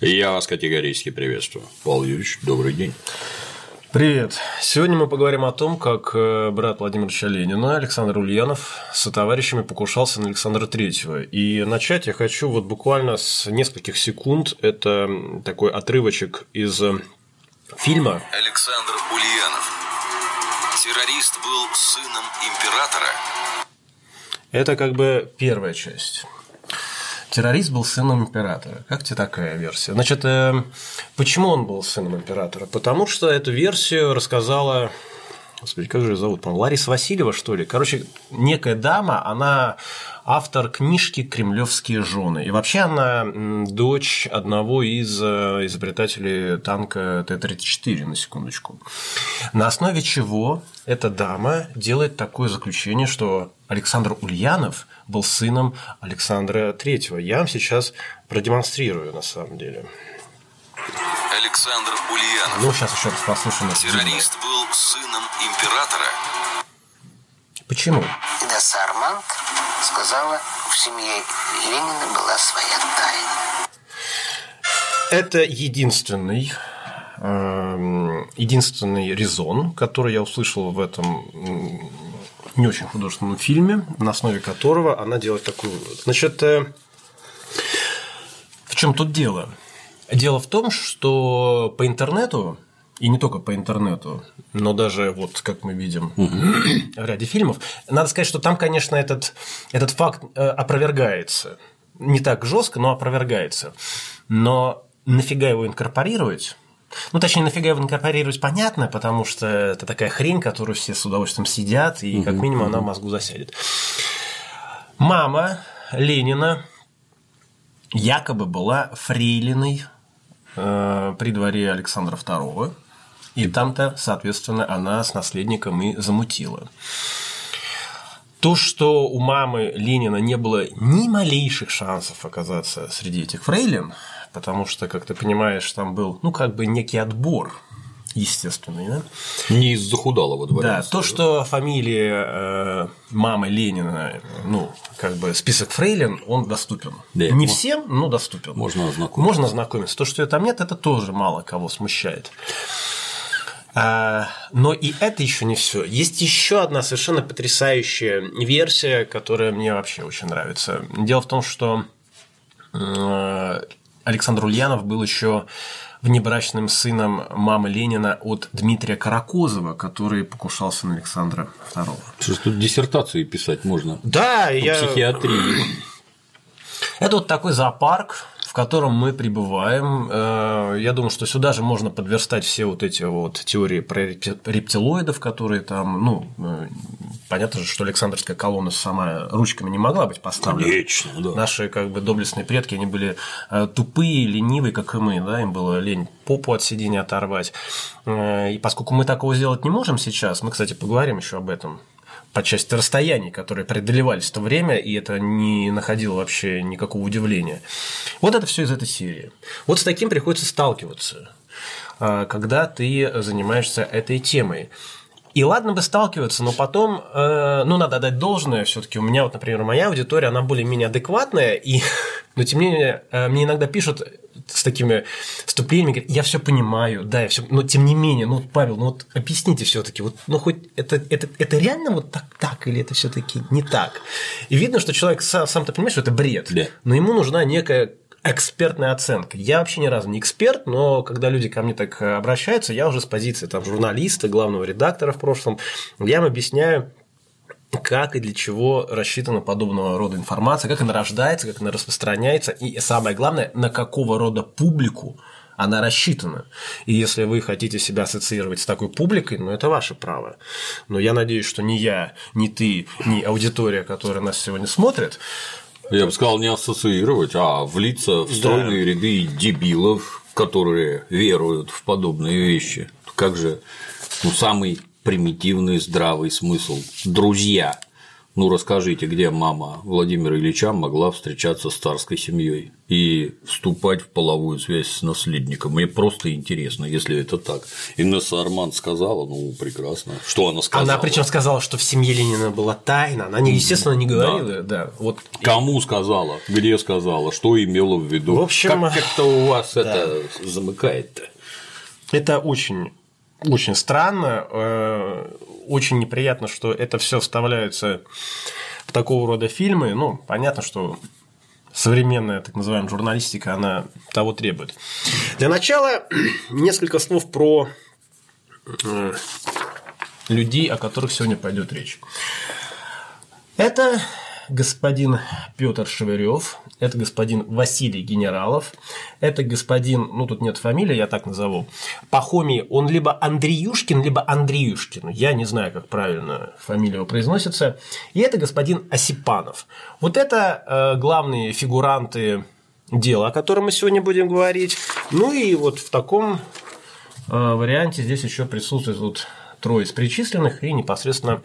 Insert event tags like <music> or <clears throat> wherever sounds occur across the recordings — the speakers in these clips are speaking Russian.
Я вас категорически приветствую. Павел Юрьевич, добрый день. Привет. Сегодня мы поговорим о том, как э, брат Владимира Ленина, Александр Ульянов, со товарищами покушался на Александра Третьего. И начать я хочу вот буквально с нескольких секунд. Это такой отрывочек из э, фильма. Александр Ульянов. Террорист был сыном императора. Это как бы первая часть. Террорист был сыном императора. Как тебе такая версия? Значит, э, почему он был сыном императора? Потому что эту версию рассказала Господи, как же ее зовут? Лариса Васильева, что ли? Короче, некая дама, она автор книжки «Кремлевские жены». И вообще она дочь одного из э, изобретателей танка Т-34, на секундочку. На основе чего эта дама делает такое заключение, что Александр Ульянов был сыном Александра III. Я вам сейчас продемонстрирую, на самом деле. Александр Ульянов. Ну, сейчас еще раз послушаем. Террорист был сыном императора. Почему? Ида Арманд сказала, в семье Ленина была своя тайна. Это единственный эм, единственный резон, который я услышал в этом не очень художественном фильме, на основе которого она делает такую Значит, э, в чем тут дело? Дело в том, что по интернету, и не только по интернету, но даже вот как мы видим в ряде фильмов, надо сказать, что там, конечно, этот, этот факт э, опровергается. Не так жестко, но опровергается. Но нафига его инкорпорировать? Ну, точнее, нафига его инкорпорировать, понятно, потому что это такая хрень, которую все с удовольствием сидят, и как минимум она в мозгу засядет. Мама Ленина якобы была фрейлиной Э, при дворе Александра II. И там-то, соответственно, она с наследником и замутила. То, что у мамы Ленина не было ни малейших шансов оказаться среди этих фрейлин, потому что, как ты понимаешь, там был, ну, как бы некий отбор естественный, да? Не из захудалого дворянства. Да, то, что фамилия э, мамы Ленина, ну, как бы список фрейлин, он доступен. Да, Не всем, но доступен. Можно ознакомиться. Можно ознакомиться. То, что ее там нет, это тоже мало кого смущает. А, но и это еще не все. Есть еще одна совершенно потрясающая версия, которая мне вообще очень нравится. Дело в том, что Александр Ульянов был еще внебрачным сыном мамы Ленина от Дмитрия Каракозова, который покушался на Александра II. Что тут диссертации писать можно? Да, По я... психиатрии. Это вот такой зоопарк, котором мы пребываем. Э, я думаю, что сюда же можно подверстать все вот эти вот теории про рептилоидов, которые там, ну, э, понятно же, что Александрская колонна сама ручками не могла быть поставлена. Конечно, да. Наши как бы доблестные предки, они были э, тупые, ленивые, как и мы, да, им было лень попу от сидения оторвать. И поскольку мы такого сделать не можем сейчас, мы, кстати, поговорим еще об этом по части расстояний, которые преодолевались в то время, и это не находило вообще никакого удивления. Вот это все из этой серии. Вот с таким приходится сталкиваться, а, когда ты занимаешься этой темой. И ладно бы сталкиваться, но потом, э, ну, надо дать должное, все-таки у меня, вот, например, моя аудитория, она более-менее адекватная, и, <laughs> но тем не менее, э, мне иногда пишут с такими вступлениями, говорят, я все понимаю, да, я все, но тем не менее, ну, Павел, ну вот объясните все-таки, вот, ну хоть это, это, это реально вот так, так или это все-таки не так? И видно, что человек сам, сам-то понимает, что это бред, да. но ему нужна некая экспертная оценка. Я вообще ни разу не эксперт, но когда люди ко мне так э, обращаются, я уже с позиции там, журналиста, главного редактора в прошлом, я им объясняю, как и для чего рассчитана подобного рода информация, как она рождается, как она распространяется, и самое главное, на какого рода публику она рассчитана. И если вы хотите себя ассоциировать с такой публикой, ну это ваше право. Но я надеюсь, что ни я, ни ты, ни аудитория, которая нас сегодня смотрит, я бы сказал, не ассоциировать, а влиться в стройные да. ряды дебилов, которые веруют в подобные вещи. Как же ну, самый примитивный здравый смысл. Друзья, Ну расскажите, где мама Владимира Ильича могла встречаться с царской семьей и вступать в половую связь с наследником? Мне просто интересно, если это так. Инесса Арман сказала, ну прекрасно. Что она сказала? Она причем сказала, что в семье Ленина была тайна. Она, естественно, не говорила. Да. Вот. Кому сказала? Где сказала? Что имела в виду? В общем, как как-то у вас <laughs> это замыкает-то? Это очень очень странно, э, очень неприятно, что это все вставляется в такого рода фильмы. Ну, понятно, что современная так называемая журналистика, она того требует. Для начала <clears throat> несколько слов про э, людей, о которых сегодня пойдет речь. Это господин Петр Шевырев, это господин Василий Генералов, это господин, ну тут нет фамилии, я так назову, Пахомий, он либо Андреюшкин, либо Андреюшкин, я не знаю, как правильно фамилия произносится, и это господин Осипанов. Вот это э, главные фигуранты дела, о котором мы сегодня будем говорить. Ну и вот в таком э, варианте здесь еще присутствует вот трое из перечисленных и непосредственно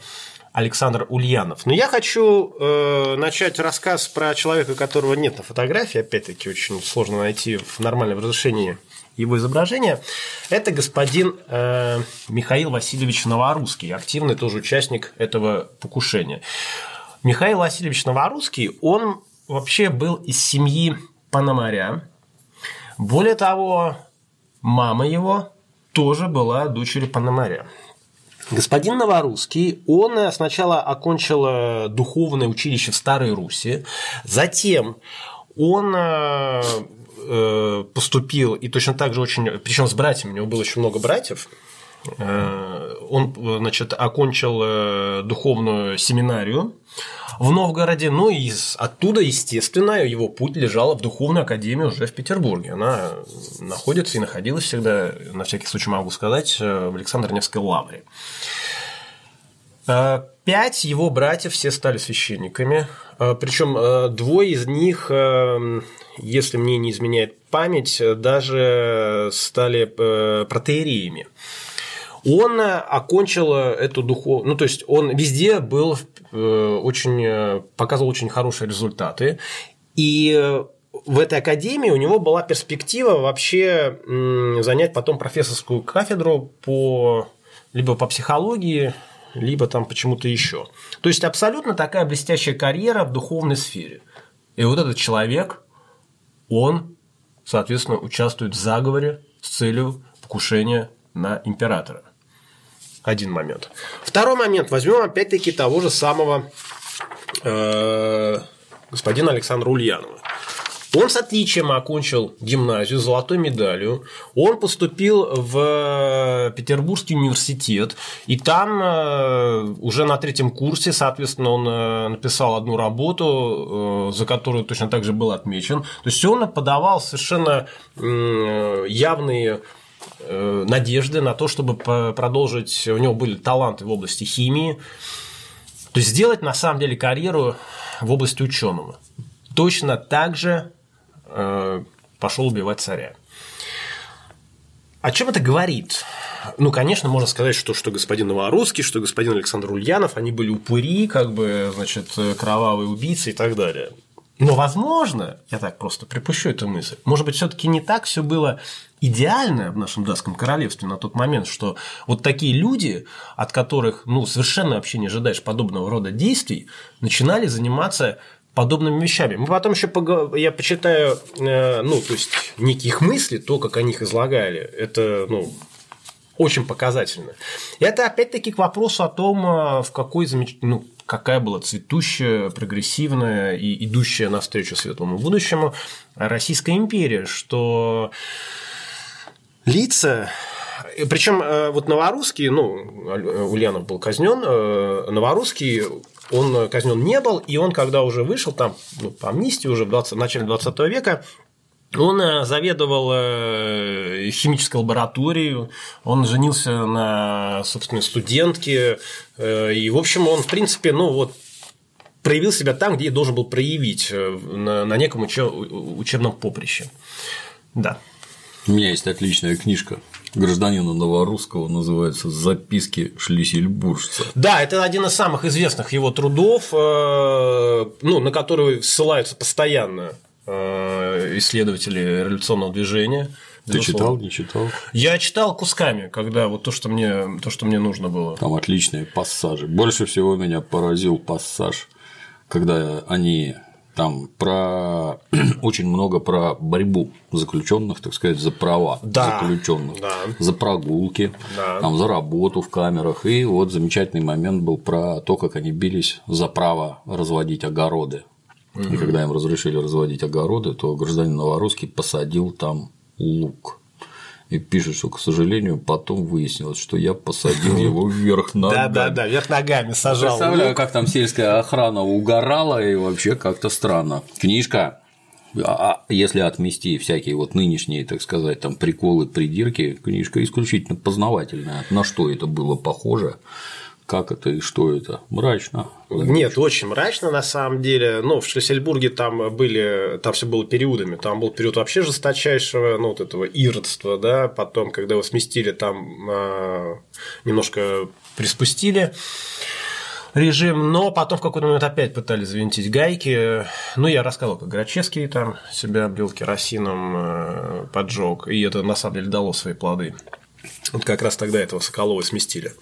Александр Ульянов. Но я хочу э, начать рассказ про человека, которого нет на фотографии. Опять-таки, очень сложно найти в нормальном разрешении его изображения. Это господин э, Михаил Васильевич Новорусский, активный тоже участник этого покушения. Михаил Васильевич Новорусский, он вообще был из семьи Пономаря. Более того, мама его тоже была дочерью Пономаря. Господин Новорусский, он э, сначала окончил э, духовное училище в Старой Руси, затем он э, поступил и точно так же очень, причем с братьями, у него было очень много братьев, он, значит, окончил духовную семинарию в Новгороде, ну и оттуда, естественно, его путь лежал в духовную академию уже в Петербурге. Она находится и находилась всегда, на всякий случай могу сказать, в Александр-Невской лавре. Э, пять его братьев все стали священниками, э, причем э, двое из них, если мне не изменяет память, даже стали протеериями. Он окончил эту духовную, ну то есть он везде был очень, показывал очень хорошие результаты, и в этой академии у него была перспектива вообще занять потом профессорскую кафедру по либо по психологии, либо там почему-то еще. То есть абсолютно такая блестящая карьера в духовной сфере. И вот этот человек, он, соответственно, участвует в заговоре с целью покушения на императора. Один момент. Второй момент. Возьмем опять-таки того же самого э, господина Александра Ульянова. Он с отличием окончил гимназию с золотой медалью. Он поступил в Петербургский университет. И там э, уже на третьем курсе, соответственно, он э, написал одну работу, э, за которую точно так же был отмечен. То есть он подавал совершенно явные надежды на то, чтобы продолжить, у него были таланты в области химии, то есть сделать на самом деле карьеру в области ученого. Точно так же Э, пошел убивать царя. О чем это говорит? Ну, конечно, можно сказать, что, что господин Новорусский, что господин Александр Ульянов, они были упыри, как бы, значит, кровавые убийцы и так далее. Но, возможно, я так просто припущу эту мысль, может быть, все-таки не так все было идеально в нашем датском королевстве на тот момент, что вот такие люди, от которых ну, совершенно вообще не ожидаешь подобного рода действий, начинали заниматься подобными вещами. Мы потом еще пог... я почитаю, э, ну, то есть некие их мысли, то, как они их излагали. Это, ну, очень показательно. И это опять-таки к вопросу о том, э, в какой замеч... ну, какая была цветущая, прогрессивная и идущая навстречу светлому будущему Российская империя, что лица причем э, вот Новорусский, ну, Ульянов был казнен, Новорусский он казнен не был, и он, когда уже вышел там, ну, по амнистии уже в, 20, в начале 20 века, он э, заведовал э, химической лабораторией, он женился на, собственно, студентке, э, и, в общем, он, в принципе, ну, вот, проявил себя там, где должен был проявить, на, на неком учебном поприще. Да. У меня есть отличная книжка гражданина Новорусского называется «Записки шлиссельбуржца». Да, это один из самых известных его трудов, ну, на который ссылаются постоянно исследователи революционного движения. Ты Безусловно. читал, не читал? Я читал кусками, когда вот то, что мне, то, что мне нужно было. Там отличные пассажи. Больше всего меня поразил пассаж, когда они там про <clears throat> очень много про борьбу заключенных, так сказать, за права Да, заключенных, да. за прогулки, Да. там, за работу в камерах. И вот замечательный момент был про то, как они бились за право разводить огороды. И когда им разрешили разводить огороды, то гражданин Новорусский посадил там лук. И пишет, что, к сожалению, потом выяснилось, что я посадил <laughs> его вверх ногами. Да, да, да, вверх ногами сажал. Представляю, как там сельская охрана угорала, и вообще как-то странно. Книжка а если отмести всякие вот нынешние, так сказать, там приколы, придирки, книжка исключительно познавательная. На что это было похоже, как это и что это? Мрачно. Нет, очень мрачно на самом деле. Ну, в Шлиссельбурге там были, там все было периодами. Там был период вообще жесточайшего, ну, вот этого иродства, да. Потом, когда его сместили, там э, немножко приспустили режим, но потом в какой-то момент опять пытались завинтить гайки. Ну, я рассказывал, как Грачевский там себя облил керосином, э, поджег, и это на самом деле дало свои плоды. Вот как раз тогда этого Соколова сместили.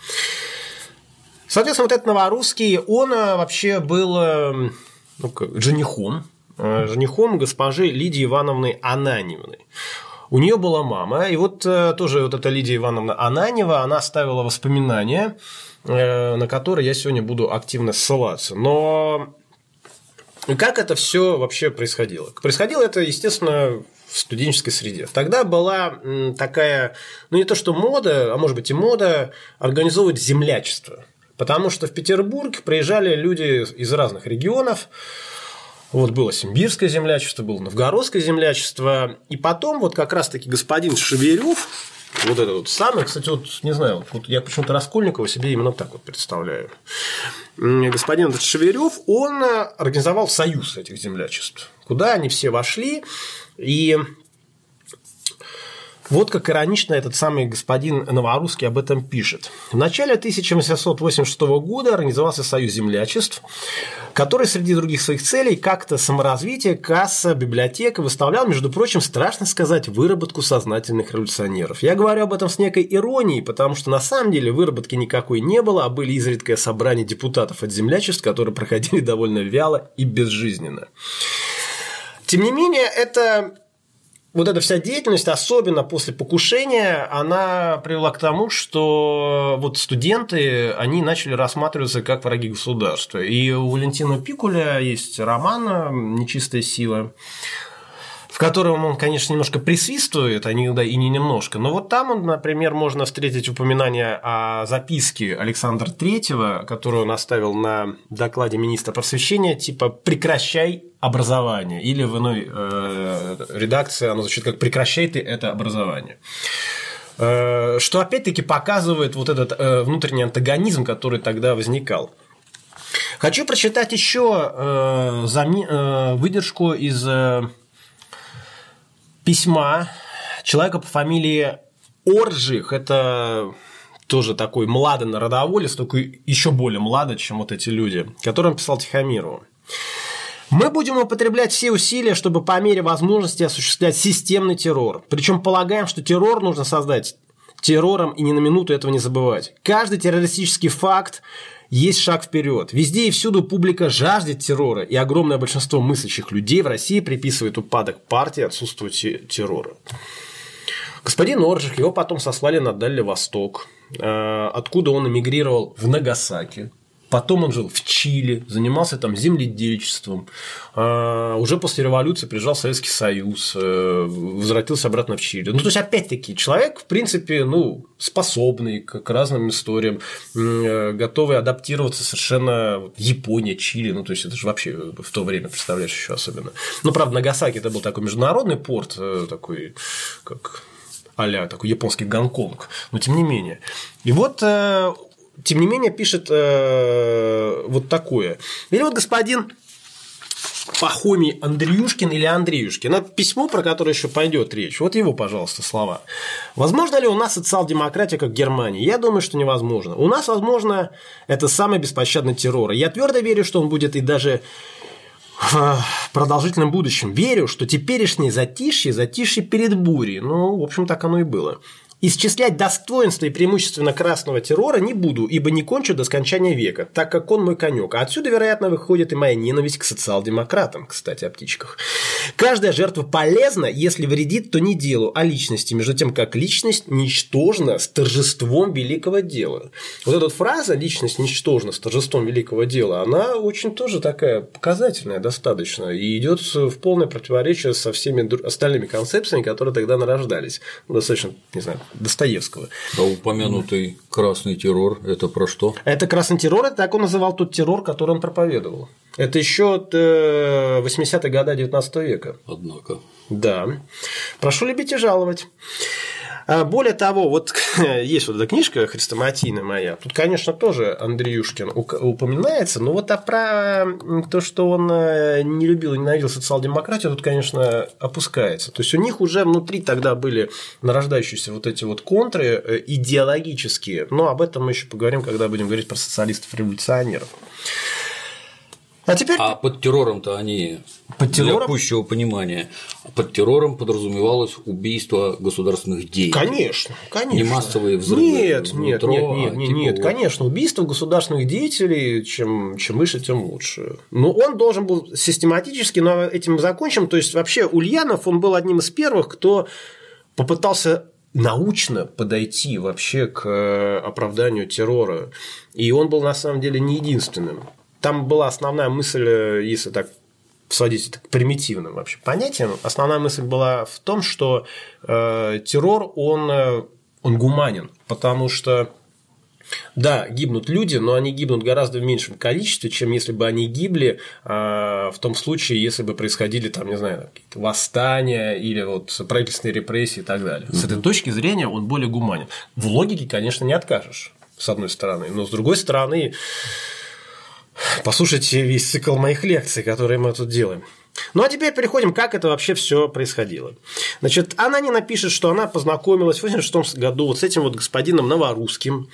Соответственно, вот этот Новорусский, он э, вообще был э, ну, женихом, э, женихом госпожи Лидии Ивановны Ананьевны. У нее была мама, и вот тоже вот эта Лидия Ивановна Ананева, она оставила воспоминания, на которые я сегодня буду активно ссылаться. Но как это все вообще происходило? Происходило это, естественно, в студенческой среде. Тогда была такая, ну не то что мода, а может быть и мода, организовывать землячество. Потому что в Петербург приезжали люди из разных регионов, вот было Симбирское землячество, было Новгородское землячество. И потом вот как раз-таки господин Шеверев, вот этот вот самый, кстати, вот не знаю, вот я почему-то Раскольникова себе именно так вот представляю. Господин Шеверев, он э, организовал союз этих землячеств, куда они все вошли, и вот как иронично этот самый господин Новорусский об этом пишет. В начале 1886 года организовался Союз землячеств, который среди других своих целей как-то саморазвитие, касса, библиотека выставлял, между прочим, страшно сказать, выработку сознательных революционеров. Я говорю об этом с некой иронией, потому что на самом деле выработки никакой не было, а были изредкое собрание депутатов от землячеств, которые проходили довольно вяло и безжизненно. Тем не менее, это вот эта вся деятельность, особенно после покушения, она привела к тому, что вот студенты, они начали рассматриваться как враги государства. И у Валентина Пикуля есть роман «Нечистая сила», в котором он, конечно, немножко присвистывает, а не, да, и не немножко. Но вот там, он, например, можно встретить упоминание о записке Александра Третьего, которую он оставил на докладе министра просвещения, типа «прекращай образование». Или в иной э, редакции оно звучит как «прекращай ты это образование». Э, Что опять-таки показывает вот этот э, внутренний антагонизм, который тогда возникал. Хочу прочитать еще э, э, выдержку из э, письма человека по фамилии Оржих. Это тоже такой младо-народоволец, только еще более младо, чем вот эти люди, который он писал Тихомирову. Мы будем употреблять все усилия, чтобы по мере возможности осуществлять системный террор. Причем полагаем, что террор нужно создать террором и ни на минуту этого не забывать. Каждый террористический факт есть шаг вперед. Везде и всюду публика жаждет террора, и огромное большинство мыслящих людей в России приписывает упадок партии отсутствию те- террора. Господин Оржик, его потом сослали на Дальний Восток, э, откуда он эмигрировал в Нагасаки. Потом он жил в Чили, занимался там земледельчеством. Э, Уже после революции приезжал в Советский Союз, э, возвратился обратно в Чили. Ну, то есть, опять-таки, человек, в принципе, ну, способный к разным историям, э, готовый адаптироваться совершенно Япония, Чили, ну, то есть, это же вообще в то время, представляешь, еще особенно. Ну, правда, Нагасаки это был такой международный порт, э, такой, как а такой японский Гонконг, но тем не менее. И вот, э, тем не менее, пишет э, вот такое. Или вот господин Пахомий Андреюшкин или Андреюшкин. Это письмо, про которое еще пойдет речь. Вот его, пожалуйста, слова. Возможно ли у нас социал-демократия, как в Германии? Я думаю, что невозможно. У нас, возможно, это самый беспощадный террор. Я твердо верю, что он будет и даже в продолжительном будущем. Верю, что теперешнее затишье – затишье перед бурей. Ну, в общем, так оно и было. Исчислять достоинства и преимущественно красного террора не буду, ибо не кончу до скончания века, так как он мой конек. А отсюда, вероятно, выходит и моя ненависть к социал-демократам, кстати, о птичках. Каждая жертва полезна, если вредит, то не делу, а личности, между тем, как личность ничтожна с торжеством великого дела. Вот эта фраза «личность ничтожна с торжеством великого дела», она очень тоже такая показательная достаточно и идет в полное противоречие со всеми остальными концепциями, которые тогда нарождались. Достаточно, не знаю, Достоевского. А упомянутый красный террор – это про что? Это красный террор, это так он называл тот террор, который он проповедовал. Это еще от 80-х годов 19 века. Однако. Да. Прошу любить и жаловать. А, более того, вот <laughs> есть вот эта книжка хрестоматийная моя, тут, конечно, тоже Андреюшкин упоминается, но вот а про то, что он э, не любил и ненавидел социал-демократию, тут, конечно, опускается. То есть у них уже внутри тогда были нарождающиеся вот эти вот контры э, идеологические, но об этом мы еще поговорим, когда будем говорить про социалистов-революционеров. А теперь. А под террором-то они под террором? для пущего понимания. Под террором подразумевалось убийство государственных деятелей. Конечно, конечно. Не массовые взрывы. Нет, нет, метро, нет, нет, а нет, типа нет, вот... конечно, убийство государственных деятелей, чем, чем выше, тем лучше. Но он должен был систематически, но этим закончим. То есть, вообще Ульянов, он был одним из первых, кто попытался научно подойти вообще к э, оправданию террора. И он был на самом деле не единственным там была основная мысль, э, если так сводить это к примитивным вообще понятиям, основная мысль была в том, что э, террор, он, э, он гуманен, потому что да, гибнут люди, но они гибнут гораздо в меньшем количестве, чем если бы они гибли э, в том случае, если бы происходили там, не знаю, какие-то восстания или вот правительственные репрессии и так далее. С этой точки зрения он более гуманен. В логике, конечно, не откажешь, с одной стороны, но с другой стороны, Послушайте весь цикл моих лекций, которые мы тут делаем. Ну а теперь переходим, как это вообще все происходило. Значит, она не напишет, что она познакомилась в 1986 году вот с этим вот господином Новорусским,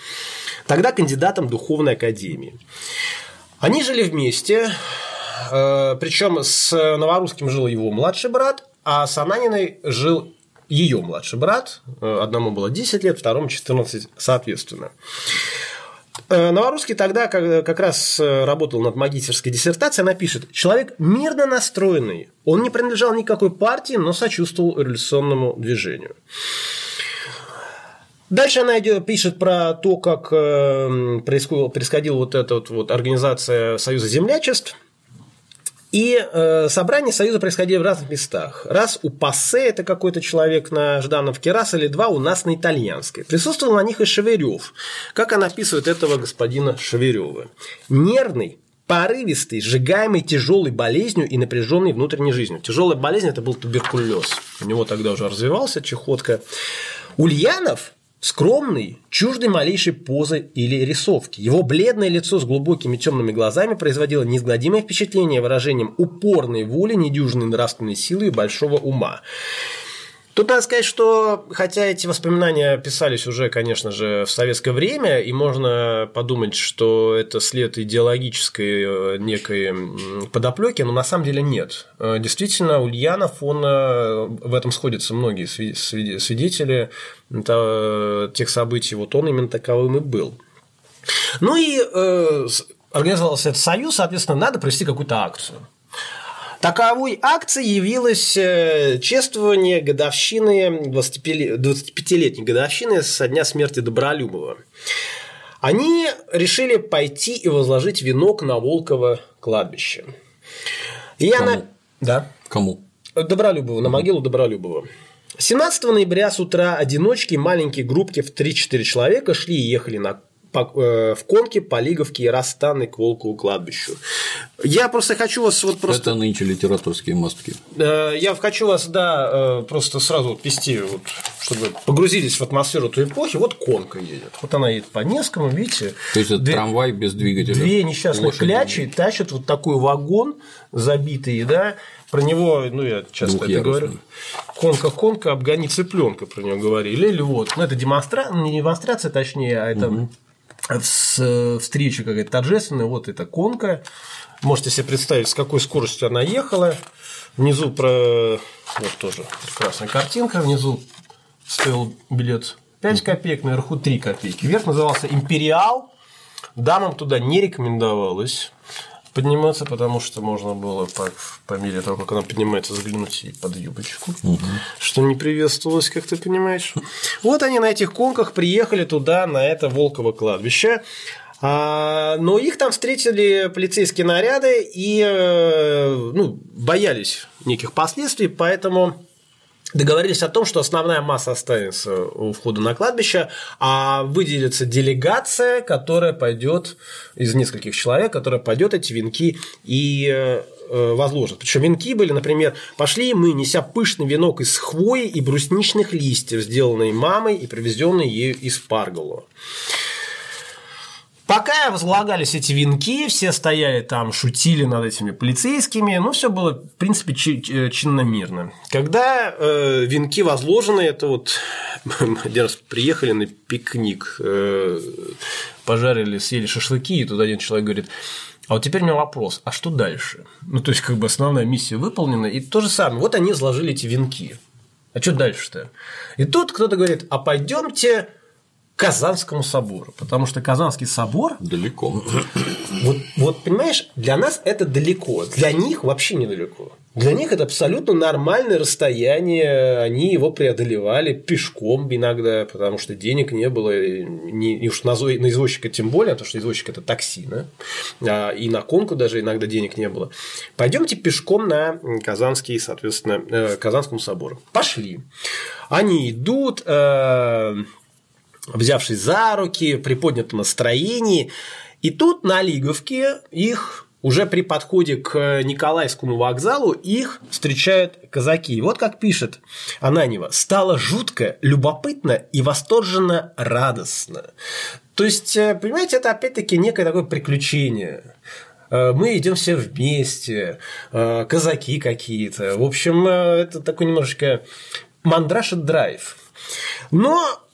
тогда кандидатом Духовной Академии. Они жили вместе, э, причем с Новорусским жил его младший брат, а с Ананиной жил ее младший брат. Э, одному было 10 лет, второму 14 соответственно. Э, Новорусский тогда как раз э, работал над магистерской диссертацией, она пишет, человек мирно настроенный, он не принадлежал никакой партии, но сочувствовал революционному движению. Дальше она пишет про то, как э, происходила вот эта вот, вот организация Союза землячеств – и э, собрания Союза происходили в разных местах. Раз у Пассе, это какой-то человек на Ждановке, раз или два у нас на итальянской. Присутствовал на них и Шеверев. Как она описывает этого господина Шеверева? Нервный, порывистый, сжигаемый тяжелой болезнью и напряженной внутренней жизнью. Тяжелая болезнь это был туберкулез. У него тогда уже развивался чехотка. Ульянов Скромный, чуждый малейшей позы или рисовки. Его бледное лицо с глубокими темными глазами производило неизгладимое впечатление выражением упорной воли, недюжной нравственной силы и большого ума. Тут надо сказать, что хотя эти воспоминания писались уже, конечно же, в советское время, и можно подумать, что это след идеологической э, некой подоплеки, но на самом деле нет. Э, действительно, Ульянов, он э, в этом сходятся многие свидетели тех событий, вот он именно таковым и был. Ну и организовался этот союз, соответственно, надо провести какую-то акцию. Таковой акцией явилось э, чествование годовщины, 25-летней годовщины со дня смерти Добролюбова. Они решили пойти и возложить венок на Волково кладбище. И Кому? она... Да. Кому? Добролюбова, на могилу Добролюбова. 17 ноября с утра одиночки, маленькие группки в 3-4 человека шли и ехали на в конке Лиговке и Растанной к Волкову кладбищу. Я просто хочу вас вот просто... Это нынче литературские мостки. Э, Я хочу вас, да, э, просто сразу вот вести, вот, чтобы погрузились в атмосферу той эпохи. Вот конка едет. Вот она едет по Невскому, видите. То есть это Две- трамвай без двигателя. Две несчастные Лошади. клячи тащат вот такой вагон забитый, да. Про него, ну, я часто это говорю. Конка-конка, обгони цыпленка про него говорили. Или вот. Ну, это демонстрация, не демонстрация, точнее, а это с- встреча какая-то торжественная. Вот эта конка. Можете себе представить, с какой скоростью она ехала. Внизу про... Вот тоже прекрасная картинка. Внизу стоил билет 5 копеек, наверху 3 копейки. Верх назывался «Империал». Дамам туда не рекомендовалось подниматься, потому что можно было по, по мере того, как она поднимается, заглянуть ей под юбочку, что не приветствовалось, как ты понимаешь. Вот они на этих конках приехали туда, на это Волково кладбище. А, но их там встретили полицейские наряды и э, ну, боялись неких последствий, поэтому договорились о том, что основная масса останется у входа на кладбище, а выделится делегация, которая пойдет из нескольких человек, которая пойдет эти венки и э, возложит. Причем венки были, например, пошли мы, неся пышный венок из хвои и брусничных листьев, сделанный мамой и привезенный ею из Паргола. Пока возлагались эти венки, все стояли там, шутили над этими полицейскими, ну, все было, в принципе, чи- чинно-мирно. Когда э, венки возложены, это вот <laughs> один раз приехали на пикник, э, пожарили, съели шашлыки, и тут один человек говорит, а вот теперь у меня вопрос, а что дальше? Ну, то есть, как бы основная миссия выполнена, и то же самое, вот они сложили эти венки. А что дальше-то? И тут кто-то говорит, а пойдемте Казанскому собору, потому что Казанский собор Далеко. вот, вот, понимаешь, для нас это далеко, для них вообще недалеко. Для них это абсолютно нормальное расстояние, они его преодолевали пешком иногда, потому что денег не было, не, и уж на, на извозчика тем более, потому что извозчик это такси, да? А, и на конку даже иногда денег не было. Пойдемте пешком на Казанский, соответственно, э, Казанскому собору. Пошли. Они идут, э, взявшись за руки, при поднятом настроении. И тут на Лиговке их уже при подходе к Николаевскому вокзалу их встречают казаки. И вот как пишет Ананева. «Стало жутко, любопытно и восторженно радостно». То есть, э, понимаете, это опять-таки некое такое приключение. Э, Мы идем все вместе, э, казаки какие-то. В общем, это такой немножечко мандраж и драйв. Но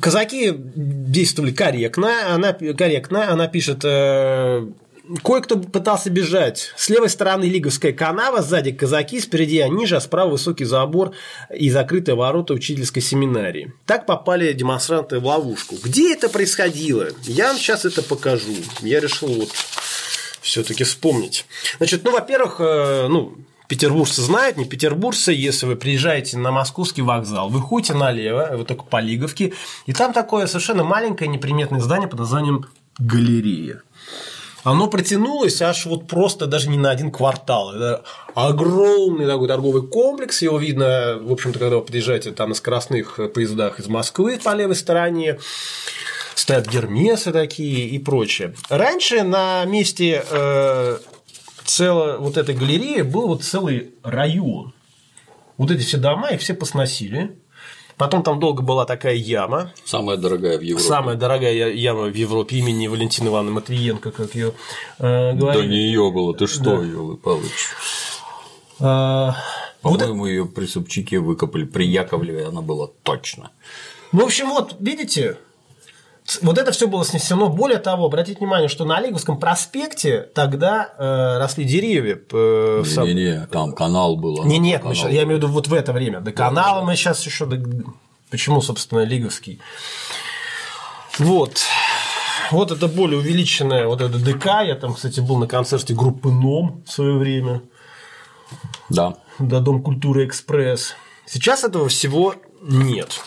казаки действовали корректно. Она, корректно. Она пишет, э, кое-кто пытался бежать. С левой стороны Лиговская канава, сзади казаки, спереди, а ниже, а справа высокий забор и закрытые ворота учительской семинарии. Так попали демонстранты в ловушку. Где это происходило? Я вам сейчас это покажу. Я решил вот все-таки вспомнить. Значит, ну, во-первых, э, ну, петербуржцы знают, не петербуржцы, если вы приезжаете на московский вокзал, вы ходите налево, вы только по Лиговке, и там такое совершенно маленькое неприметное здание под названием галерея. Оно протянулось аж вот просто даже не на один квартал. Это огромный такой торговый комплекс. Его видно, в общем-то, когда вы подъезжаете там на скоростных поездах из Москвы по левой стороне. Стоят гермесы такие и прочее. Раньше на месте э, цело, вот этой галереи был вот целый район. Вот эти все дома, их все посносили. Потом там долго была такая яма, Самая дорогая в Европе. Самая дорогая яма в Европе имени Валентины Ивановны Матвиенко, как ее э, говорили. нее было. Ты что, Да. Юлы Павлович? А, вот это- По-моему, ее при Собчаке выкопали. При Яковлеве она была точно. ну, в общем, вот, видите, вот это все было снесено. Более того, обратите внимание, что на Олеговском проспекте тогда э, росли деревья. э, в сам- Не-не, там канал был. а Не, нет, я имею в виду вот в это время. До канала мы сейчас еще. Почему, собственно, Лиговский? Вот. Вот это более увеличенное вот это ДК. Я там, кстати, был на концерте группы НОМ в свое время. Да. Да, Дом культуры Экспресс. Сейчас этого всего нет.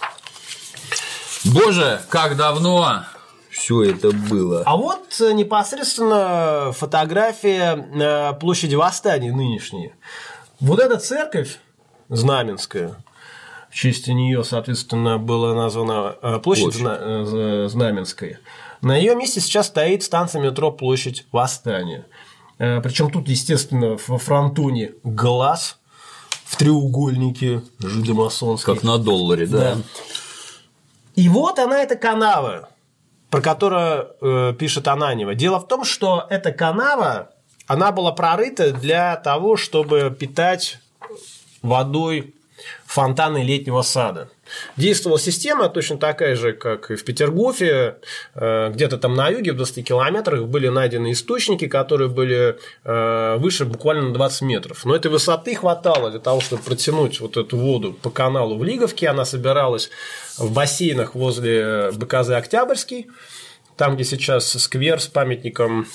Боже, как давно все это было. А вот э, непосредственно фотография э, площади Восстания нынешней. Вот эта церковь Знаменская, честь нее, соответственно, была названа э, площадь, Площадь. Зна- Знаменская. На ее месте сейчас стоит станция метро Площадь Восстания. Причем тут, естественно, во фронтоне глаз в треугольнике жидомасонский. Как на долларе, да. Да. И вот она, эта канава, про которую э, пишет Ананева. Дело в том, что эта канава, она была прорыта для того, чтобы питать водой фонтаны летнего сада. Действовала система точно такая же, как и в Петергофе. Э, Где-то там на юге, в 20 километрах, были найдены источники, которые были э, выше буквально на 20 метров. Но этой высоты хватало для того, чтобы протянуть вот эту воду по каналу в Лиговке. Она собиралась в бассейнах возле БКЗ «Октябрьский», там, где сейчас сквер с памятником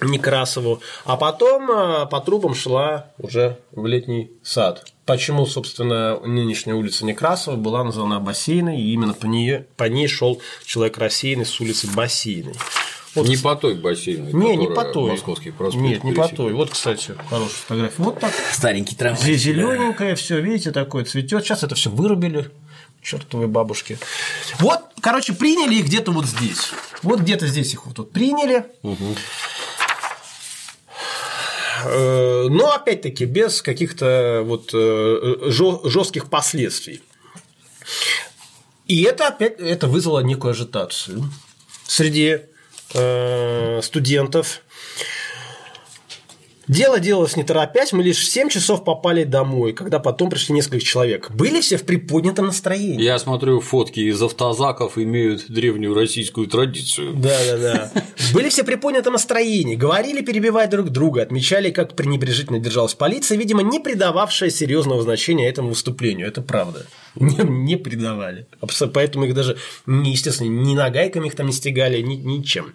Некрасову, а потом э, по трубам шла уже в летний сад. Почему, собственно, нынешняя улица Некрасова была названа бассейной, и именно по ней, по ней шел человек рассеянный с улицы Бассейной. Вот, Не по той бассейной, не, не по той. Московский проспект Нет, не по той. Вот, кстати, хорошая фотография. Вот так. Старенький трамвай. Здесь зелененькое, все, видите, такое цветет. Сейчас это все вырубили. Чертовы бабушки. Вот, короче, приняли их где-то вот здесь. Вот где-то здесь их вот тут приняли. Э, Но опять-таки без каких-то вот жестких последствий. И это опять это вызвало некую ажитацию среди э, студентов. Дело делалось не торопясь, мы лишь в 7 часов попали домой, когда потом пришли несколько человек. Были все в приподнятом настроении. Я смотрю, фотки из автозаков имеют древнюю российскую традицию. Да, да, да. Были все в приподнятом настроении, говорили, перебивая друг друга, отмечали, как пренебрежительно держалась полиция, видимо, не придававшая серьезного значения этому выступлению. Это правда. Не, не придавали. Абсо- Поэтому их даже, естественно, ни нагайками их там не стегали, ни, ничем.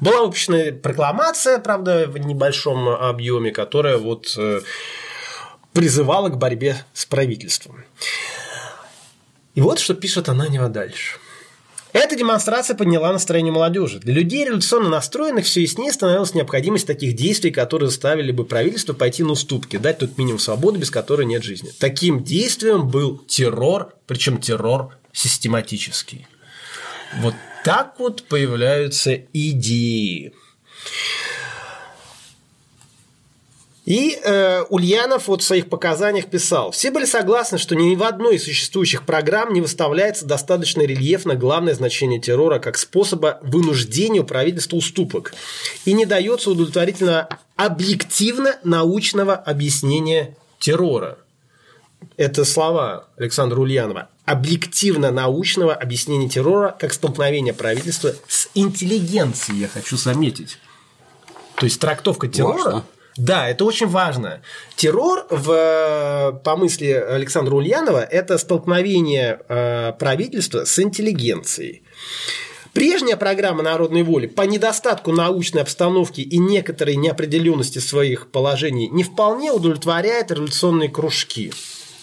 Была выпущена прокламация, правда, в небольшом объеме, которая вот э, призывала к борьбе с правительством. И вот что пишет Ананева дальше. Эта демонстрация подняла настроение молодежи. Для людей революционно настроенных все яснее становилась необходимость таких действий, которые заставили бы правительство пойти на уступки, дать тот минимум свободы, без которой нет жизни. Таким действием был террор, причем террор систематический. Вот так вот появляются идеи. И э, Ульянов вот в своих показаниях писал, все были согласны, что ни в одной из существующих программ не выставляется достаточно рельефно главное значение террора как способа вынуждения правительства уступок и не дается удовлетворительно объективно научного объяснения террора. Это слова Александра Ульянова. Объективно научного объяснения террора как столкновение правительства с интеллигенцией, я хочу заметить. То есть трактовка террора Важно. Да, это очень важно. Террор, в, по мысли Александра Ульянова, это столкновение э, правительства с интеллигенцией. Прежняя программа народной воли по недостатку научной обстановки и некоторой неопределенности своих положений не вполне удовлетворяет революционные кружки.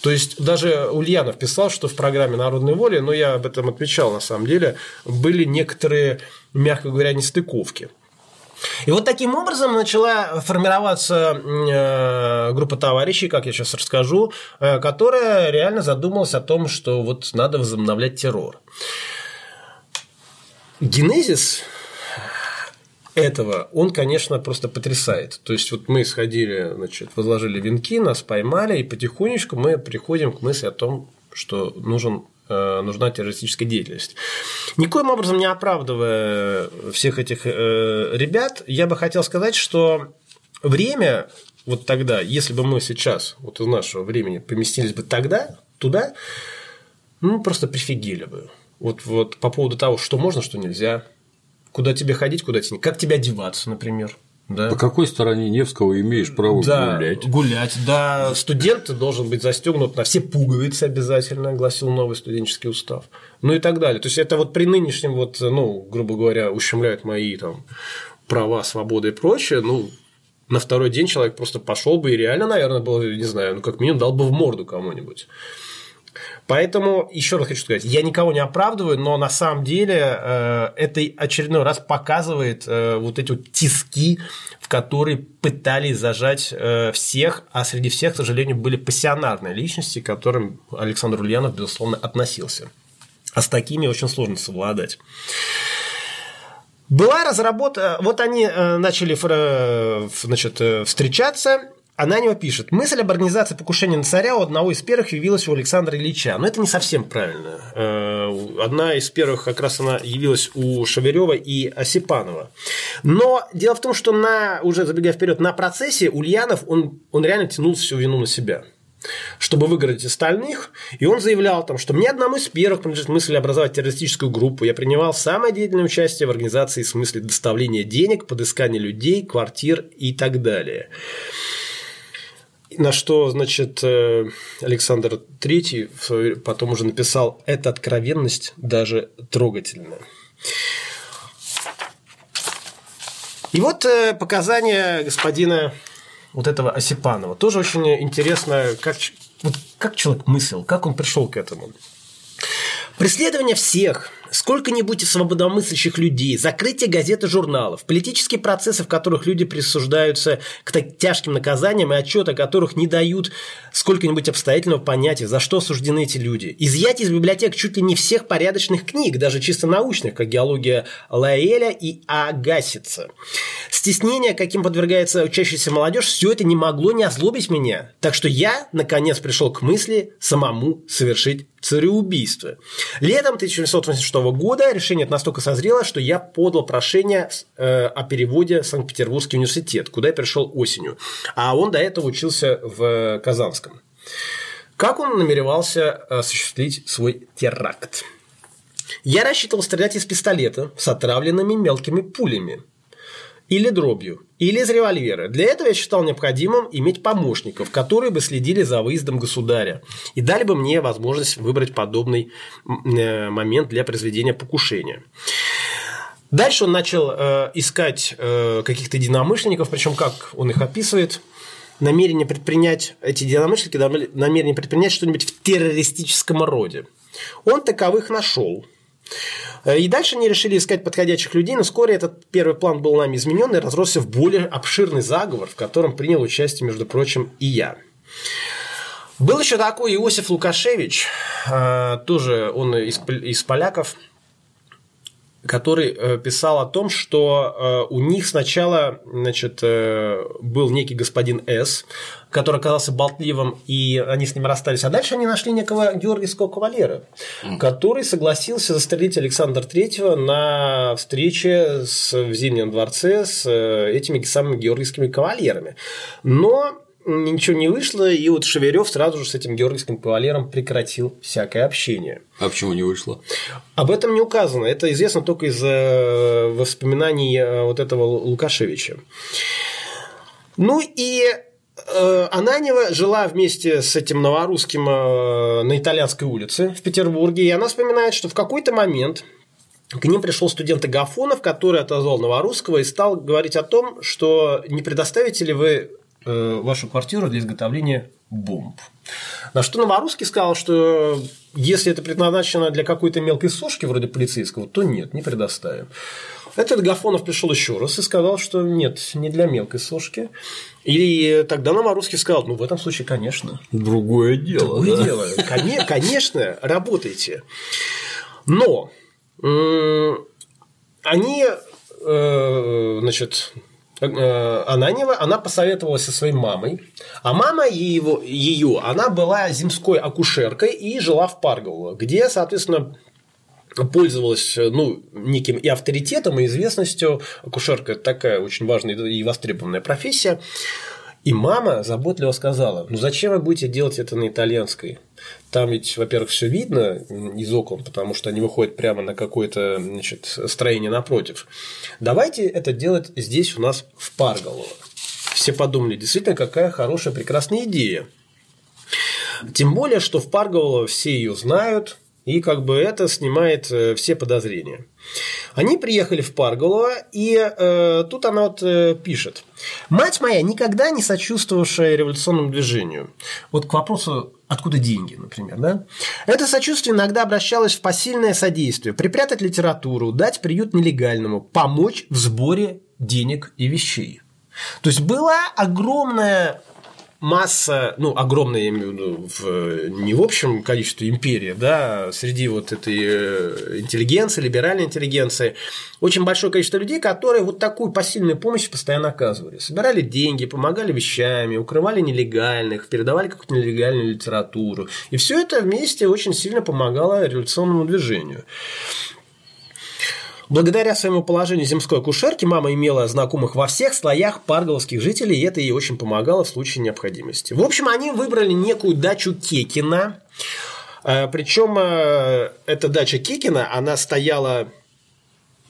То есть даже Ульянов писал, что в программе народной воли, но я об этом отвечал на самом деле, были некоторые, мягко говоря, нестыковки. И вот таким образом начала формироваться э, группа товарищей, как я сейчас расскажу, э, которая реально задумалась о том, что вот надо возобновлять террор. Генезис этого, он, конечно, просто потрясает. То есть, вот мы сходили, значит, возложили венки, нас поймали, и потихонечку мы приходим к мысли о том, что нужен нужна террористическая деятельность. Никоим образом не оправдывая всех этих э, ребят, я бы хотел сказать, что время вот тогда, если бы мы сейчас, вот из нашего времени, поместились бы тогда, туда, ну, просто прифигели бы. Вот, вот по поводу того, что можно, что нельзя, куда тебе ходить, куда тебе как тебе одеваться, например. Да? По какой стороне Невского имеешь право да, гулять? гулять. Да, студент должен быть застегнут на все пуговицы обязательно, гласил новый студенческий устав. Ну и так далее. То есть это вот при нынешнем, вот, ну, грубо говоря, ущемляют мои там права, свободы и прочее, ну, на второй день человек просто пошел бы и реально, наверное, был, не знаю, ну, как минимум дал бы в морду кому-нибудь. Поэтому, еще раз хочу сказать, я никого не оправдываю, но на самом деле э, это очередной раз показывает э, вот эти вот тиски, в которые пытались зажать э, всех, а среди всех, к сожалению, были пассионарные личности, к которым Александр Ульянов, безусловно, относился. А с такими очень сложно совладать. Была разработана, вот они э, начали э, значит, э, встречаться, Ананева пишет, мысль об организации покушения на царя у одного из первых явилась у Александра Ильича. Но это не совсем правильно. Э, одна из первых как раз она явилась у Шаверева и Осипанова. Но дело в том, что на, уже забегая вперед, на процессе Ульянов, он, он реально тянул всю вину на себя чтобы выиграть остальных. И он заявлял там, что мне одному из первых принадлежит мысль образовать террористическую группу. Я принимал самое деятельное участие в организации в смысле доставления денег, подыскания людей, квартир и так далее. На что, значит, э, Александр III потом уже написал, эта откровенность даже трогательная. И вот э, показания господина вот этого Осипанова. Тоже очень интересно, как, вот как человек мыслил, как он пришел к этому. Преследование всех сколько-нибудь свободомыслящих людей, закрытие газет и журналов, политические процессы, в которых люди присуждаются к тяжким наказаниям и отчеты, о которых не дают сколько-нибудь обстоятельного понятия, за что осуждены эти люди. Изъятие из библиотек чуть ли не всех порядочных книг, даже чисто научных, как геология Лаэля и Агасица. Стеснение, каким подвергается учащаяся молодежь, все это не могло не озлобить меня. Так что я, наконец, пришел к мысли самому совершить цареубийство. Летом 1986 года решение это настолько созрело, что я подал прошение э, о переводе в Санкт-Петербургский университет, куда я пришел осенью. А он до этого учился в Казанском. Как он намеревался осуществить свой теракт? Я рассчитывал стрелять из пистолета с отравленными мелкими пулями – или дробью, или из револьвера. Для этого я считал необходимым иметь помощников, которые бы следили за выездом государя и дали бы мне возможность выбрать подобный э, момент для произведения покушения. Дальше он начал э, искать э, каких-то единомышленников, причем как он их описывает, намерение предпринять, эти единомышленники, намерение предпринять что-нибудь в террористическом роде. Он таковых нашел – и дальше они решили искать подходящих людей, но вскоре этот первый план был нами изменен и разросся в более обширный заговор, в котором принял участие, между прочим, и я. Был еще такой Иосиф Лукашевич, э, тоже он из, из поляков, который э, писал о том, что у них сначала значит, был некий господин С, который оказался болтливым, и они с ним расстались. А дальше они нашли некого георгиевского кавалера, mm. который согласился застрелить Александра Третьего на встрече с, в Зимнем дворце с э, этими самыми георгиевскими кавалерами. Но ничего не вышло, и вот Шеверев сразу же с этим георгиевским кавалером прекратил всякое общение. А почему не вышло? Об этом не указано. Это известно только из э, воспоминаний э, вот этого Лукашевича. Ну и Э, Ананева жила вместе с этим новорусским на итальянской улице в Петербурге, и она вспоминает, что в какой-то момент к ним пришел студент Агафонов, который отозвал Новорусского и стал говорить о том, что не предоставите ли вы вашу квартиру для изготовления бомб. На что Новорусский сказал, что если это предназначено для какой-то мелкой сушки, вроде полицейского, то нет, не предоставим. Этот Гафонов пришел еще раз и сказал, что нет, не для мелкой сошки. И тогда Новорусский сказал, ну, в этом случае, конечно. Другое дело. Другое да? дело. Конечно, работайте. Но они, э, значит, э, Ананева, она посоветовалась со своей мамой, а мама его, ее, она была земской акушеркой и жила в Паргово, где, соответственно, пользовалась ну, неким и авторитетом, и известностью. Акушерка – такая очень важная и востребованная профессия. И мама заботливо сказала, ну зачем вы будете делать это на итальянской? Там ведь, во-первых, все видно из окон, потому что они выходят прямо на какое-то значит, строение напротив. Давайте это делать здесь у нас в Парголово. Все подумали, действительно, какая хорошая, прекрасная идея. Тем более, что в Парголово все ее знают, и как бы это снимает э, все подозрения. Они приехали в Парголово, и э, тут она вот э, пишет. «Мать моя, никогда не сочувствовавшая революционному движению». Вот к вопросу, откуда деньги, например, да? Это сочувствие иногда обращалось в посильное содействие, припрятать литературу, дать приют нелегальному, помочь в сборе денег и вещей. То есть была огромная масса, ну, огромная, я имею в виду, в, не в общем количестве империи, да, среди вот этой э, интеллигенции, либеральной интеллигенции, очень большое количество людей, которые вот такую посильную помощь постоянно оказывали. Собирали деньги, помогали вещами, укрывали нелегальных, передавали какую-то нелегальную литературу. И все это вместе очень сильно помогало революционному движению. Благодаря своему положению земской акушерки мама имела знакомых во всех слоях парголовских жителей, и это ей очень помогало в случае необходимости. В общем, они выбрали некую дачу Кекина. Э, Причем э, эта дача Кекина, она стояла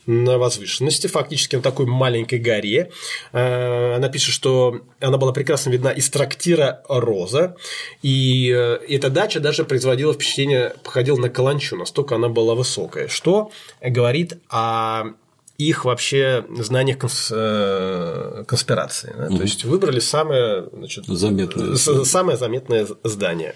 на возвышенности, фактически на такой маленькой горе. Э, она пишет, что она была прекрасно видна из трактира «Роза», и э, эта дача даже производила впечатление, походила на каланчу, настолько она была высокая, что говорит о их вообще знаниях конс... э, конспирации. Да? Угу. То есть выбрали самое, значит, заметное. самое заметное здание.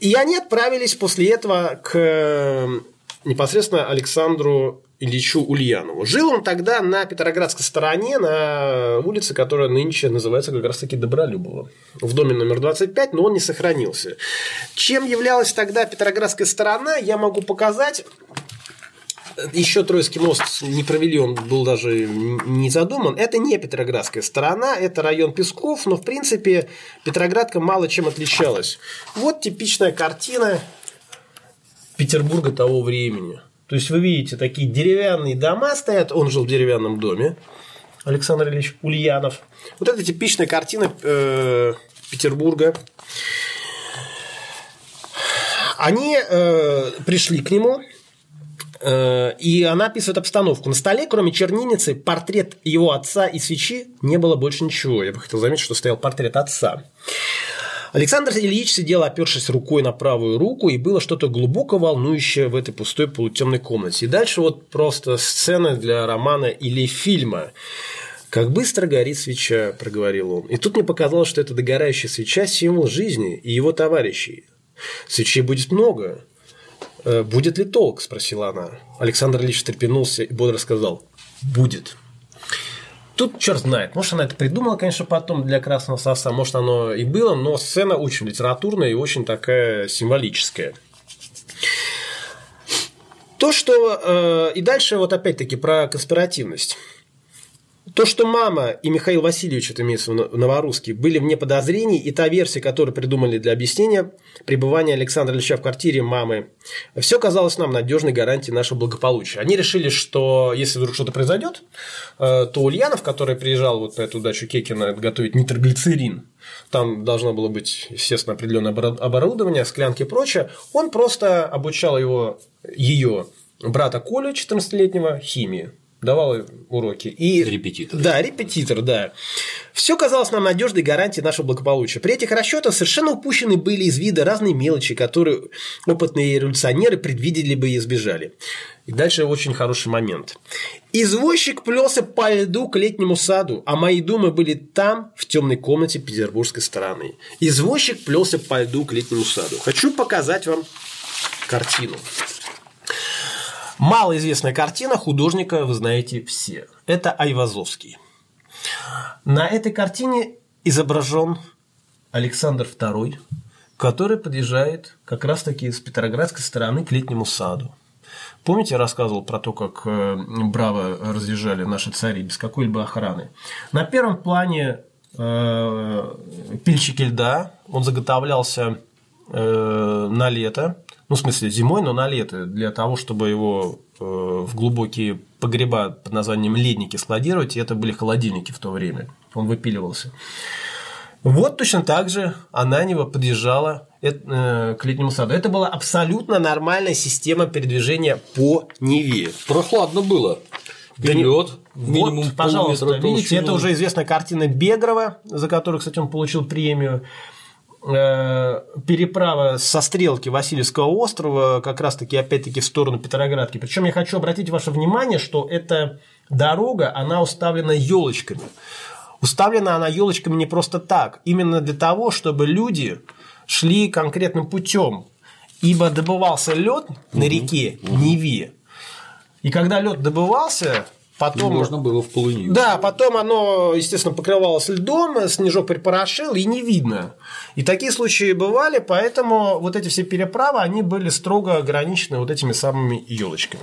И они отправились после этого к непосредственно Александру Ильичу Ульянову. Жил он тогда на Петроградской стороне, на улице, которая нынче называется как раз-таки Добролюбова, в доме номер 25, но он не сохранился. Чем являлась тогда Петроградская сторона, я могу показать. Еще Троицкий мост не провели, он был даже не задуман. Это не Петроградская сторона, это район Песков, но в принципе Петроградка мало чем отличалась. Вот типичная картина Петербурга того времени. То есть вы видите, такие деревянные дома стоят, он жил в деревянном доме, Александр Ильич Ульянов. Вот это типичная картина э, Петербурга. Они э, пришли к нему, э, и она описывает обстановку. На столе, кроме чернильницы, портрет его отца и свечи не было больше ничего. Я бы хотел заметить, что стоял портрет отца. Александр Ильич сидел, опершись рукой на правую руку, и было что-то глубоко волнующее в этой пустой полутемной комнате. И дальше вот просто сцена для романа или фильма. «Как быстро горит свеча», – проговорил он. И тут мне показалось, что эта догорающая свеча – символ жизни и его товарищей. Свечей будет много. «Э, «Будет ли толк?» – спросила она. Александр Ильич встрепенулся и бодро сказал «Будет». Тут черт знает. Может, она это придумала, конечно, потом для Красного Соса, может, оно и было, но сцена очень литературная и очень такая символическая. То, что... Э, и дальше вот опять-таки про конспиративность. То, что мама и Михаил Васильевич, это имеется в новорусский, были вне подозрений, и та версия, которую придумали для объяснения пребывания Александра Ильича в квартире мамы, все казалось нам надежной гарантией нашего благополучия. Они решили, что если вдруг что-то произойдет, э, то Ульянов, который приезжал вот на эту дачу Кекина готовить нитроглицерин, там должно было быть, естественно, определенное оборудование, склянки и прочее, он просто обучал его, ее брата Коля, 14-летнего, химии давал уроки. И, репетитор. Да, репетитор, да. Все казалось нам надежной гарантией нашего благополучия. При этих расчетах совершенно упущены были из вида разные мелочи, которые опытные революционеры предвидели бы и избежали. И дальше очень хороший момент. Извозчик плелся по льду к летнему саду, а мои думы были там, в темной комнате петербургской стороны. Извозчик плелся по льду к летнему саду. Хочу показать вам картину. Малоизвестная картина художника вы знаете все. Это Айвазовский. На этой картине изображен Александр II, который подъезжает как раз-таки с Петроградской стороны к летнему саду. Помните, я рассказывал про то, как э, браво разъезжали наши цари без какой-либо охраны? На первом плане э, пильщики льда, он заготовлялся э, на лето, ну, в смысле, зимой, но на лето, для того, чтобы его э, в глубокие погреба под названием ледники складировать, и это были холодильники в то время. Он выпиливался. Вот точно так же Ананева подъезжала э, к летнему саду. Это была абсолютно нормальная система передвижения по Неве. Прохладно было. Да Вперед, минимум вот, пожалуйста, видите, это уже известная картина Бегрова, за которую, кстати, он получил премию. Э, переправа со стрелки Васильевского острова как раз-таки опять-таки в сторону Петроградки. Причем я хочу обратить ваше внимание, что эта дорога, она уставлена елочками. Уставлена она елочками не просто так, именно для того, чтобы люди шли конкретным путем. Ибо добывался лед на реке Неве. И когда лед добывался, потом... Можно было в полынью. Да, потом оно, естественно, покрывалось льдом, снежок припорошил, и не видно. И такие случаи бывали, поэтому вот эти все переправы, они были строго ограничены вот этими самыми елочками.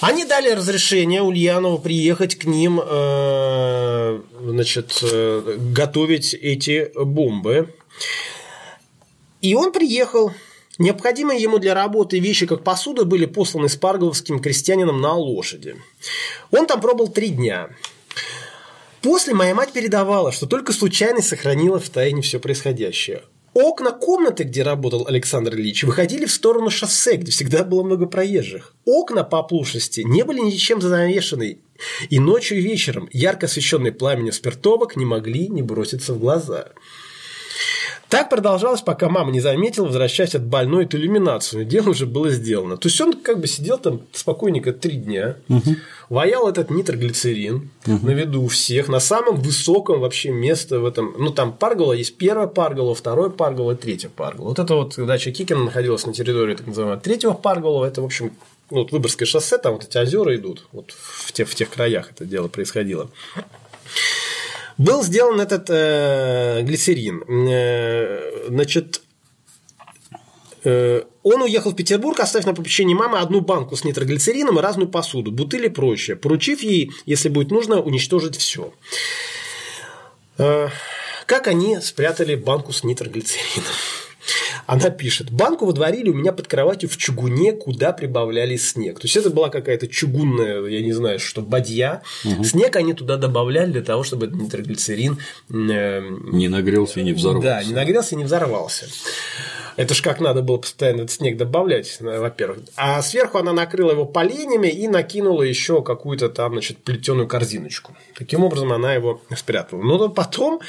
Они дали разрешение Ульянову приехать к ним, э, значит, э, готовить эти бомбы. И он приехал. Необходимые ему для работы вещи, как посуда, были посланы спарговским крестьянином на лошади. Он там пробыл три дня. После моя мать передавала, что только случайно сохранила в тайне все происходящее. Окна комнаты, где работал Александр Ильич, выходили в сторону шоссе, где всегда было много проезжих. Окна по оплошности не были ничем занавешены, и ночью и вечером ярко освещенные пламенем спиртовок не могли не броситься в глаза. Так продолжалось, пока мама не заметила, возвращаясь от больной эту иллюминацию. Дело уже было сделано. То есть он как бы сидел там спокойненько три дня, угу. ваял этот нитроглицерин угу. на виду у всех, на самом высоком вообще месте в этом. Ну, там паргола есть первая паргола, второе паргола, третья паргола. Вот это вот дача Кикина находилась на территории так называемого третьего паргола. Это, в общем, ну, вот Выборгское шоссе, там вот эти озера идут. Вот в, те, в тех краях это дело происходило. Был сделан этот э, глицерин. Э, значит, э, он уехал в Петербург, оставив на попечении мамы одну банку с нитроглицерином и разную посуду, бутыли и прочее, поручив ей, если будет нужно, уничтожить все. Э, как они спрятали банку с нитроглицерином? Она пишет, банку водворили у меня под кроватью в чугуне, куда прибавляли снег. То есть это была какая-то чугунная, я не знаю, что, бадья. Угу. Снег они туда добавляли для того, чтобы этот нитроглицерин... Э, не нагрелся и не взорвался. Да, не нагрелся и не взорвался. Это ж как надо было постоянно этот снег добавлять, э, во-первых. А сверху она накрыла его поленьями и накинула еще какую-то там, значит, плетеную корзиночку. Таким образом она его спрятала. Но потом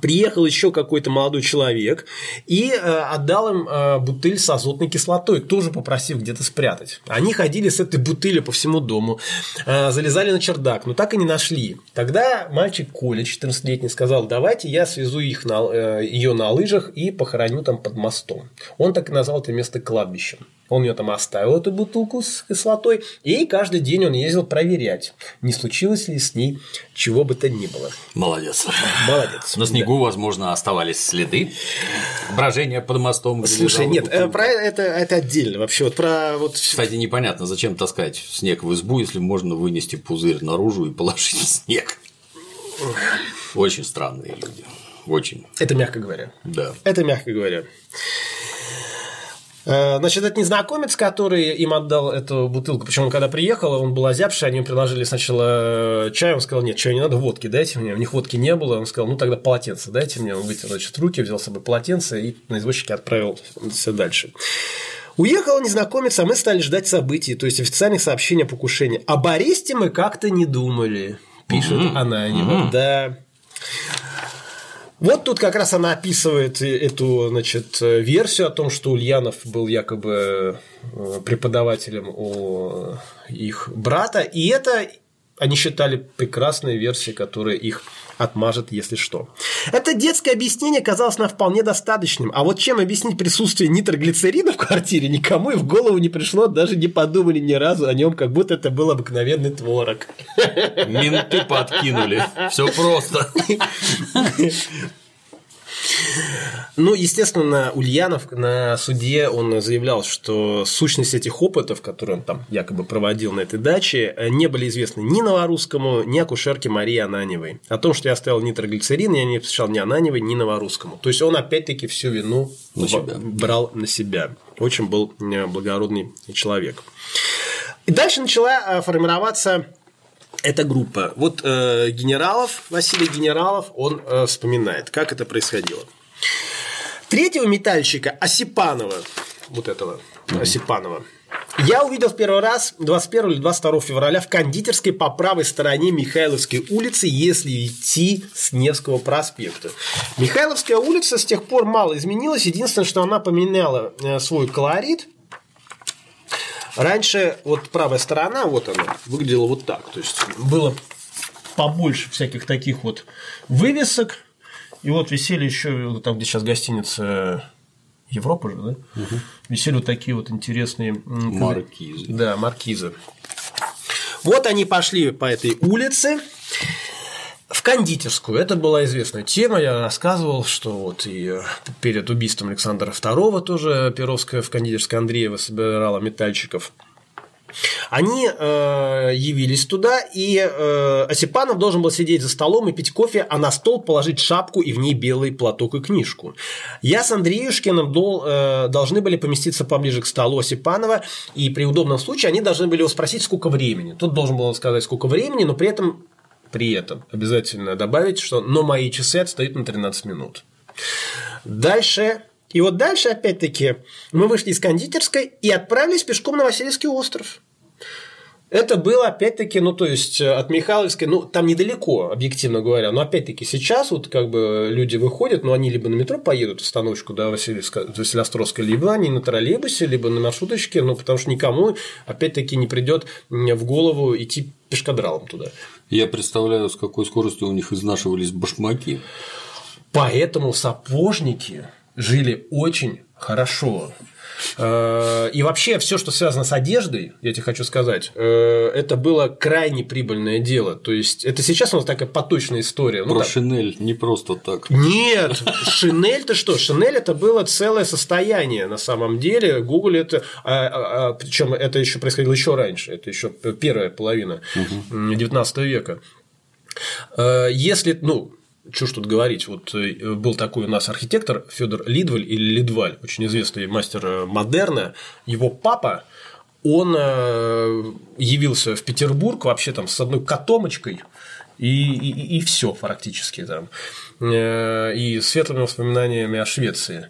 Приехал еще какой-то молодой человек и э, отдал им э, бутыль с азотной кислотой, тоже попросив где-то спрятать. Они ходили с этой бутылью по всему дому, э, залезали на чердак, но так и не нашли. Тогда мальчик Коля, 14-летний, сказал, давайте я свезу их на, э, ее на лыжах и похороню там под мостом. Он так и назвал это место кладбищем. Он ее там оставил, эту бутылку с кислотой, и каждый день он ездил проверять, не случилось ли с ней чего бы то ни было. Молодец. Молодец. На снегу, да. возможно, оставались следы брожения под мостом. Слушай, нет, бутылка. про это, это отдельно вообще. Вот про вот... Кстати, непонятно, зачем таскать снег в избу, если можно вынести пузырь наружу и положить снег. Очень странные люди. Очень. Это мягко говоря. Да. Это мягко говоря. Э, значит, этот незнакомец, который им отдал эту бутылку, причем он когда приехал, он был озябший, они ему предложили сначала э, чай, он сказал, нет, чая не надо, водки дайте мне, у них водки не было, он сказал, ну тогда полотенце дайте мне, он вытянул значит, руки, взял с собой полотенце и на извозчике отправил все дальше. Уехал незнакомец, а мы стали ждать событий, то есть официальных сообщений о покушении. Об аресте мы как-то не думали, пишет mm-hmm. Ананева. Mm-hmm. Да. Вот тут как раз она описывает эту значит, версию о том, что Ульянов был якобы э, преподавателем у их брата, и это они считали прекрасной версией, которая их отмажет, если что. Это детское объяснение казалось нам вполне достаточным. А вот чем объяснить присутствие нитроглицерина в квартире, никому и в голову не пришло, даже не подумали ни разу о нем, как будто это был обыкновенный творог. Менты подкинули. Все просто. <laughs> Ну, естественно, Ульянов на суде он заявлял, что сущность этих опытов, которые он там якобы проводил на этой даче, не были известны ни Новорусскому, ни акушерке Марии Ананевой. О том, что я оставил нитроглицерин, я не посвящал ни Ананевой, ни Новорусскому. То есть он опять-таки всю вину на себя. брал на себя. Очень был э, благородный человек. И дальше начала э, формироваться эта группа. Вот э, генералов, Василий Генералов, он э, вспоминает, как это происходило. Третьего метальщика Осипанова, вот этого mm-hmm. Осипанова, Я увидел в первый раз 21 или 22 февраля в кондитерской по правой стороне Михайловской улицы, если идти с Невского проспекта. Михайловская улица с тех пор мало изменилась. Единственное, что она поменяла э, свой колорит. Раньше вот правая сторона, вот она, выглядела вот так. То есть было побольше всяких таких вот вывесок. И вот висели еще там, где сейчас гостиница Европа же, да? Угу. Висели вот такие вот интересные Маркизы. Да, маркизы. Вот они пошли по этой улице в кондитерскую. Это была известная тема. Я рассказывал, что вот и э, перед убийством Александра II тоже Перовская в кондитерской Андреева собирала метальщиков. Они э, явились туда, и э, Осипанов должен был сидеть за столом и пить кофе, а на стол положить шапку и в ней белый платок и книжку. Я с Андреюшкиным дол, э, должны были поместиться поближе к столу Осипанова, и при удобном случае они должны были его спросить, сколько времени. Тот должен был сказать, сколько времени, но при этом, при этом обязательно добавить, что «но мои часы отстают на 13 минут». Дальше и вот дальше, опять-таки, мы вышли из кондитерской и отправились пешком на Васильевский остров. Это было, опять-таки, ну, то есть, от Михайловской, ну, там недалеко, объективно говоря, но, опять-таки, сейчас вот, как бы, люди выходят, ну, они либо на метро поедут, остановочку, да, Василиостровской, либо они на троллейбусе, либо на маршруточке, ну, потому что никому, опять-таки, не придет в голову идти пешкадралом туда. Я представляю, с какой скоростью у них изнашивались башмаки. Поэтому сапожники жили очень хорошо. Э, И вообще все, что связано с одеждой, я тебе хочу сказать, э, это было крайне прибыльное дело. То есть это сейчас у нас такая поточная история. Ну, Про так. Шинель не просто так. Нет, Шинель ты что? Шинель это было целое состояние на самом деле. Google это, причем это еще происходило еще раньше, это еще первая половина 19 века. Э, Если, ну, что ж тут говорить, вот э, был такой у нас архитектор Федор Лидваль или Лидваль, очень известный мастер э, модерна, его папа, он э, явился в Петербург вообще там с одной котомочкой, и, и, и все практически там. И светлыми воспоминаниями о Швеции.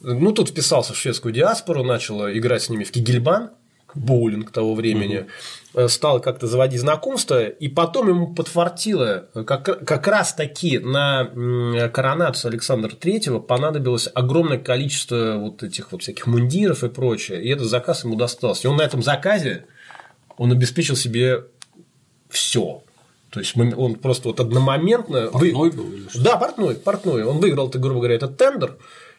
Ну, тут вписался в шведскую диаспору, начал играть с ними в Кигельбан, боулинг того времени, э, стал как-то заводить знакомства, и потом ему подфартило, э, как, как раз таки на коронацию Александра Третьего понадобилось огромное количество вот этих вот всяких мундиров и прочее, и этот заказ ему достался. И он на этом заказе, он обеспечил себе все. То есть он просто вот одномоментно... вы- Портной был или что? да, портной, портной. Он выиграл, ты, грубо говоря, этот тендер.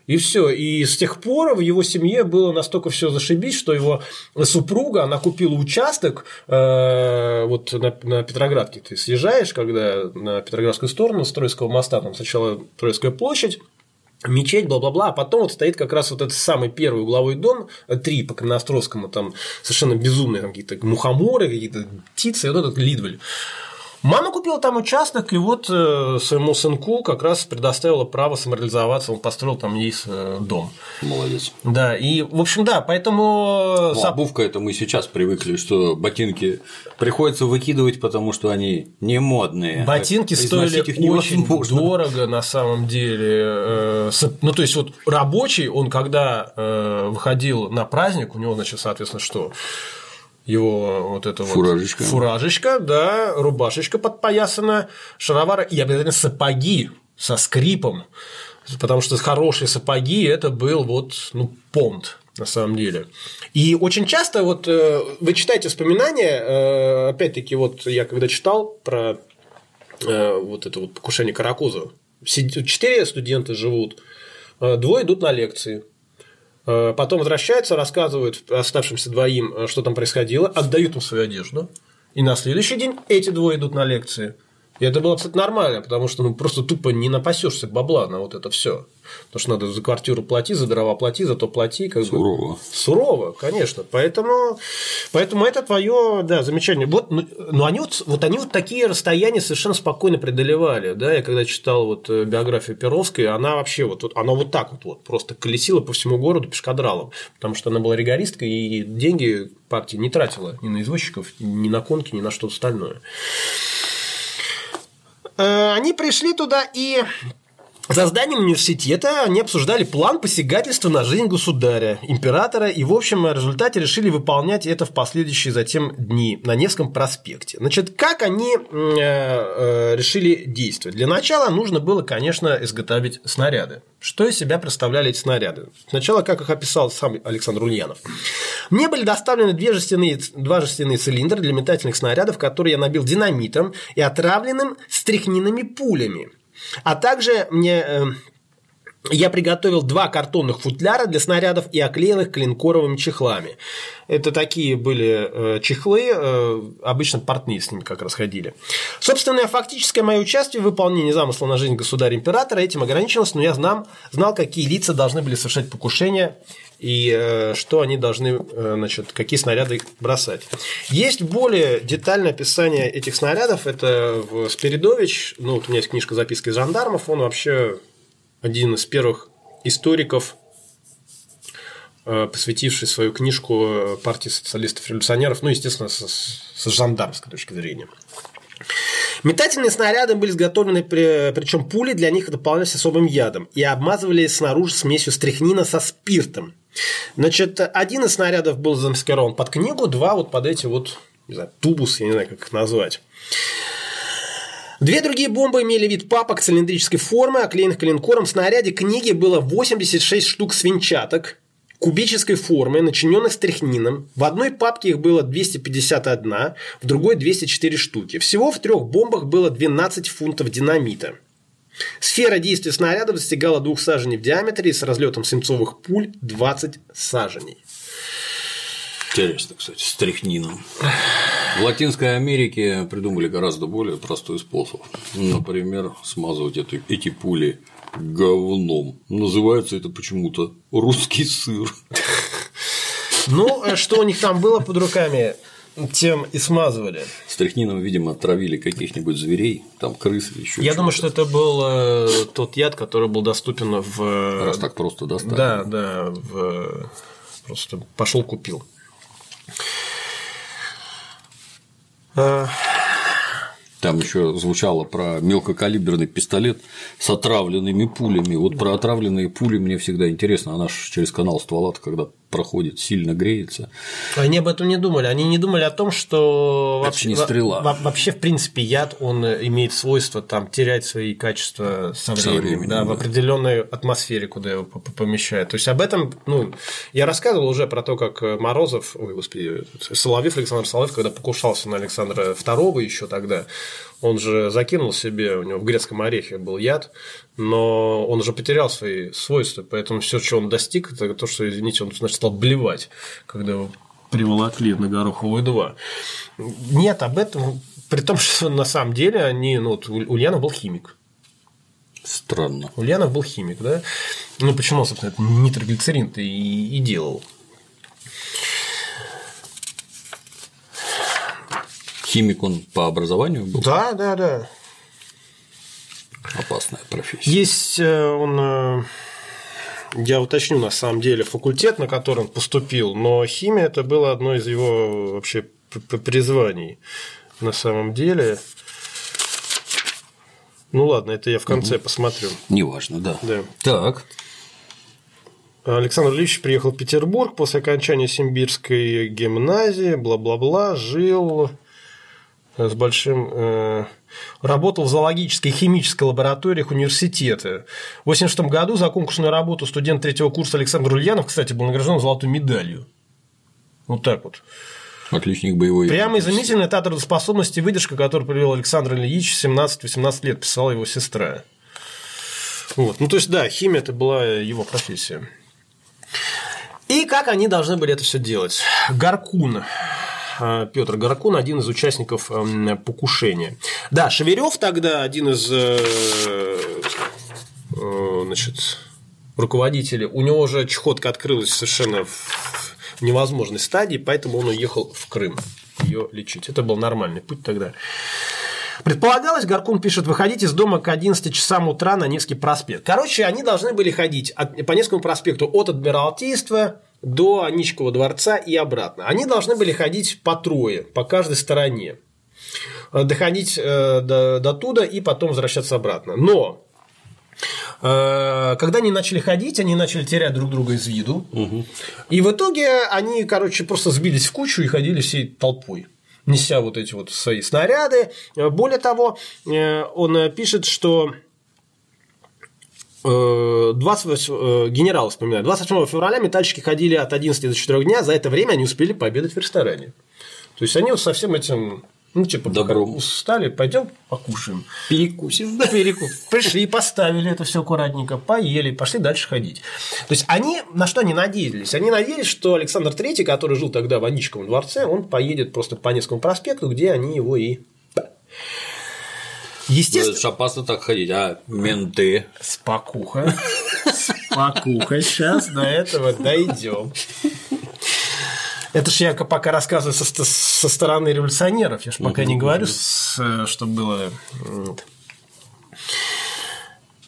И все. И с тех пор в его семье было настолько все зашибись, что его супруга, она купила участок э, вот на, на Петроградке. Ты съезжаешь, когда на Петроградскую сторону с Троицкого моста, там сначала Троицкая площадь, мечеть, бла-бла-бла, а потом вот стоит как раз вот этот самый первый угловой дом, э, три по Кореностровскому, там совершенно безумные там какие-то мухоморы, какие-то птицы, и вот этот Лидваль. Мама купила там участок, и вот э, своему сынку как раз предоставила право самореализоваться, он построил там ей э, дом. Молодец. Да, и, в общем, да, поэтому... Ну, сап- обувка это мы сейчас привыкли, что ботинки приходится выкидывать, потому что они не модные. Ботинки стоили их очень невозможно. дорого на самом деле. Э, Ну, то есть, вот рабочий, он когда э, выходил на праздник, у него, значит, соответственно, что? Его вот это вот Фуражечка. фуражечка, да, рубашечка подпоясана, шаровары и обязательно сапоги со скрипом, потому что хорошие сапоги это был вот ну понт на самом деле. И очень часто вот э, вы читаете вспоминания, э, опять-таки вот я когда читал про э, вот это вот покушение Каракузова, сид- четыре студента живут, двое идут на лекции. Э, Потом возвращаются, рассказывают оставшимся двоим, э, что там происходило, отдают им свою одежду. И на следующий день эти двое идут на лекции. И это было, кстати, нормально, потому что ну, просто тупо не напасешься бабла на вот это все. Потому что надо за квартиру плати, за дрова плати, за то плати. Как бы. Сурово. Сурово, конечно. Поэтому, поэтому это твое, да, замечание. Вот, ну, ну, они вот, вот они вот такие расстояния совершенно спокойно преодолевали. Да? Я когда читал вот э, биографию Перовской, она вообще вот, вот она вот так вот, вот просто колесила по всему городу пешкадралом, потому что она была регористкой и деньги партии не тратила ни на извозчиков, ни на конки, ни на что-то остальное. Э, Они пришли туда и За зданием университета они обсуждали план посягательства на жизнь государя, императора, и, в общем, в результате решили выполнять это в последующие затем дни на Невском проспекте. Значит, как они э, э, решили действовать? Для начала нужно было, конечно, изготовить снаряды. Что из себя представляли эти снаряды? Сначала, как их описал сам Александр Ульянов. Мне были доставлены две жестяные, два жестяные цилиндра для метательных снарядов, которые я набил динамитом и отравленным стряхнинными пулями. А также мне э, я приготовил два картонных футляра для снарядов и оклеил их клинкоровыми чехлами. Это такие были э, чехлы, э, обычно портные с ними как раз ходили. Собственно, фактическое мое участие в выполнении замысла на жизнь государя-императора этим ограничилось, но я знал, знал, какие лица должны были совершать покушения и э, что они должны, э, значит, какие снаряды бросать. Есть более детальное описание этих снарядов. Это в Спиридович, ну, вот у меня есть книжка записки жандармов, он вообще один из первых историков, э, посвятивший свою книжку партии социалистов-революционеров, ну, естественно, с, с жандармской точки зрения. Метательные снаряды были изготовлены, причем пули для них дополнялись особым ядом и обмазывались снаружи смесью стряхнина со спиртом. Значит, один из снарядов был замаскирован под книгу, два вот под эти вот, не знаю, тубус, я не знаю, как их назвать. Две другие бомбы имели вид папок цилиндрической формы, оклеенных клинкором. В снаряде книги было 86 штук свинчаток кубической формы, начиненных стряхнином. В одной папке их было 251, в другой 204 штуки. Всего в трех бомбах было 12 фунтов динамита. Сфера действия снаряда достигала двух саженей в диаметре и с разлетом свинцовых пуль 20 саженей. Интересно, кстати, с трихнином. В Латинской Америке придумали гораздо более простой способ. Например, смазывать эту, эти пули говном. Называется это почему-то русский сыр. Ну, а что у них там было под руками? Тем и смазывали. Стряхнином, видимо, отравили каких-нибудь зверей, там крыс или еще. Я думаю, что это был э, тот яд, который был доступен в. Раз так просто достали. Да, да, в... просто пошел купил. А, там еще звучало про мелкокалиберный пистолет с отравленными пулями. Вот про отравленные пули мне всегда интересно. Она же через канал ствола, когда проходит, сильно греется. Они об этом не думали. Они не думали о том, что Это вообще, не стрела. вообще, в принципе, яд, он имеет свойство там, терять свои качества со временем, со временем да, да. в определенной атмосфере, куда его помещают. То есть об этом, ну, я рассказывал уже про то, как Морозов, ой, господи, Соловьев, Александр Соловьев, когда покушался на Александра II еще тогда, он же закинул себе, у него в грецком орехе был яд, но он уже потерял свои свойства, поэтому все, что он достиг, это то, что, извините, он значит, стал блевать, когда его приволокли на Гороховую 2. Нет, об этом, при том, что на самом деле они, ну, вот Ульянов был химик. Странно. Ульянов был химик, да? Ну, почему, собственно, это нитроглицерин-то и, и делал. Химик он по образованию был? Да, да, да. Опасная профессия. Есть э, он, э, я уточню на самом деле, факультет, на который он поступил, но химия это было одно из его вообще призваний на самом деле. Ну ладно, это я в конце угу. посмотрю. Неважно, да. Да. Так. Александр Ильич приехал в Петербург после окончания Симбирской гимназии, бла-бла-бла, жил с большим... Э, работал в зоологической и химической лабораториях университета. В 1986 году за конкурсную работу студент третьего курса Александр Ульянов, кстати, был награжден золотой медалью. Вот так вот. Отличник боевой. Прямо изумительная та трудоспособность и выдержка, которую привел Александр Ильич 17-18 лет, писала его сестра. Вот. Ну, то есть, да, химия – это была его профессия. И как они должны были это все делать? Гаркун Э, Петр Горокун, один из участников эм, покушения. Да, Шеверев тогда один из э, э, значит, руководителей, у него уже чехотка открылась совершенно в невозможной стадии, поэтому он уехал в Крым ее лечить. Это был нормальный путь тогда. Предполагалось, Горкун пишет, выходить из дома к 11 часам утра на Невский проспект. Короче, они должны были ходить по Невскому проспекту от Адмиралтейства до Аничкова дворца и обратно. Они должны были ходить по трое, по каждой стороне. Доходить э, до, до туда и потом возвращаться обратно. Но Э, Когда они начали ходить, они начали терять друг друга из виду. И в итоге они, короче, просто сбились в кучу и ходили всей толпой неся вот эти вот свои снаряды. Э, Более того, э, он э, пишет, что э, 28, э, генерал вспоминает, 28 февраля метальщики ходили от 11 до 4 дня, за это время они успели пообедать в ресторане. То есть они вот со всем этим, ну, типа, Добром. устали, пойдем покушаем. Перекусим. Перекуп. Пришли, поставили это все аккуратненько, поели, пошли дальше ходить. То есть они на что они надеялись? Они надеялись, что Александр III, который жил тогда в Аничковом дворце, он поедет просто по Невскому проспекту, где они его и Естественно, Это опасно так ходить, а менты. Спокуха. Спокуха. Сейчас до этого дойдем. Это ж я пока рассказываю со, со стороны революционеров. Я ж пока не говорю, с- что было. вот.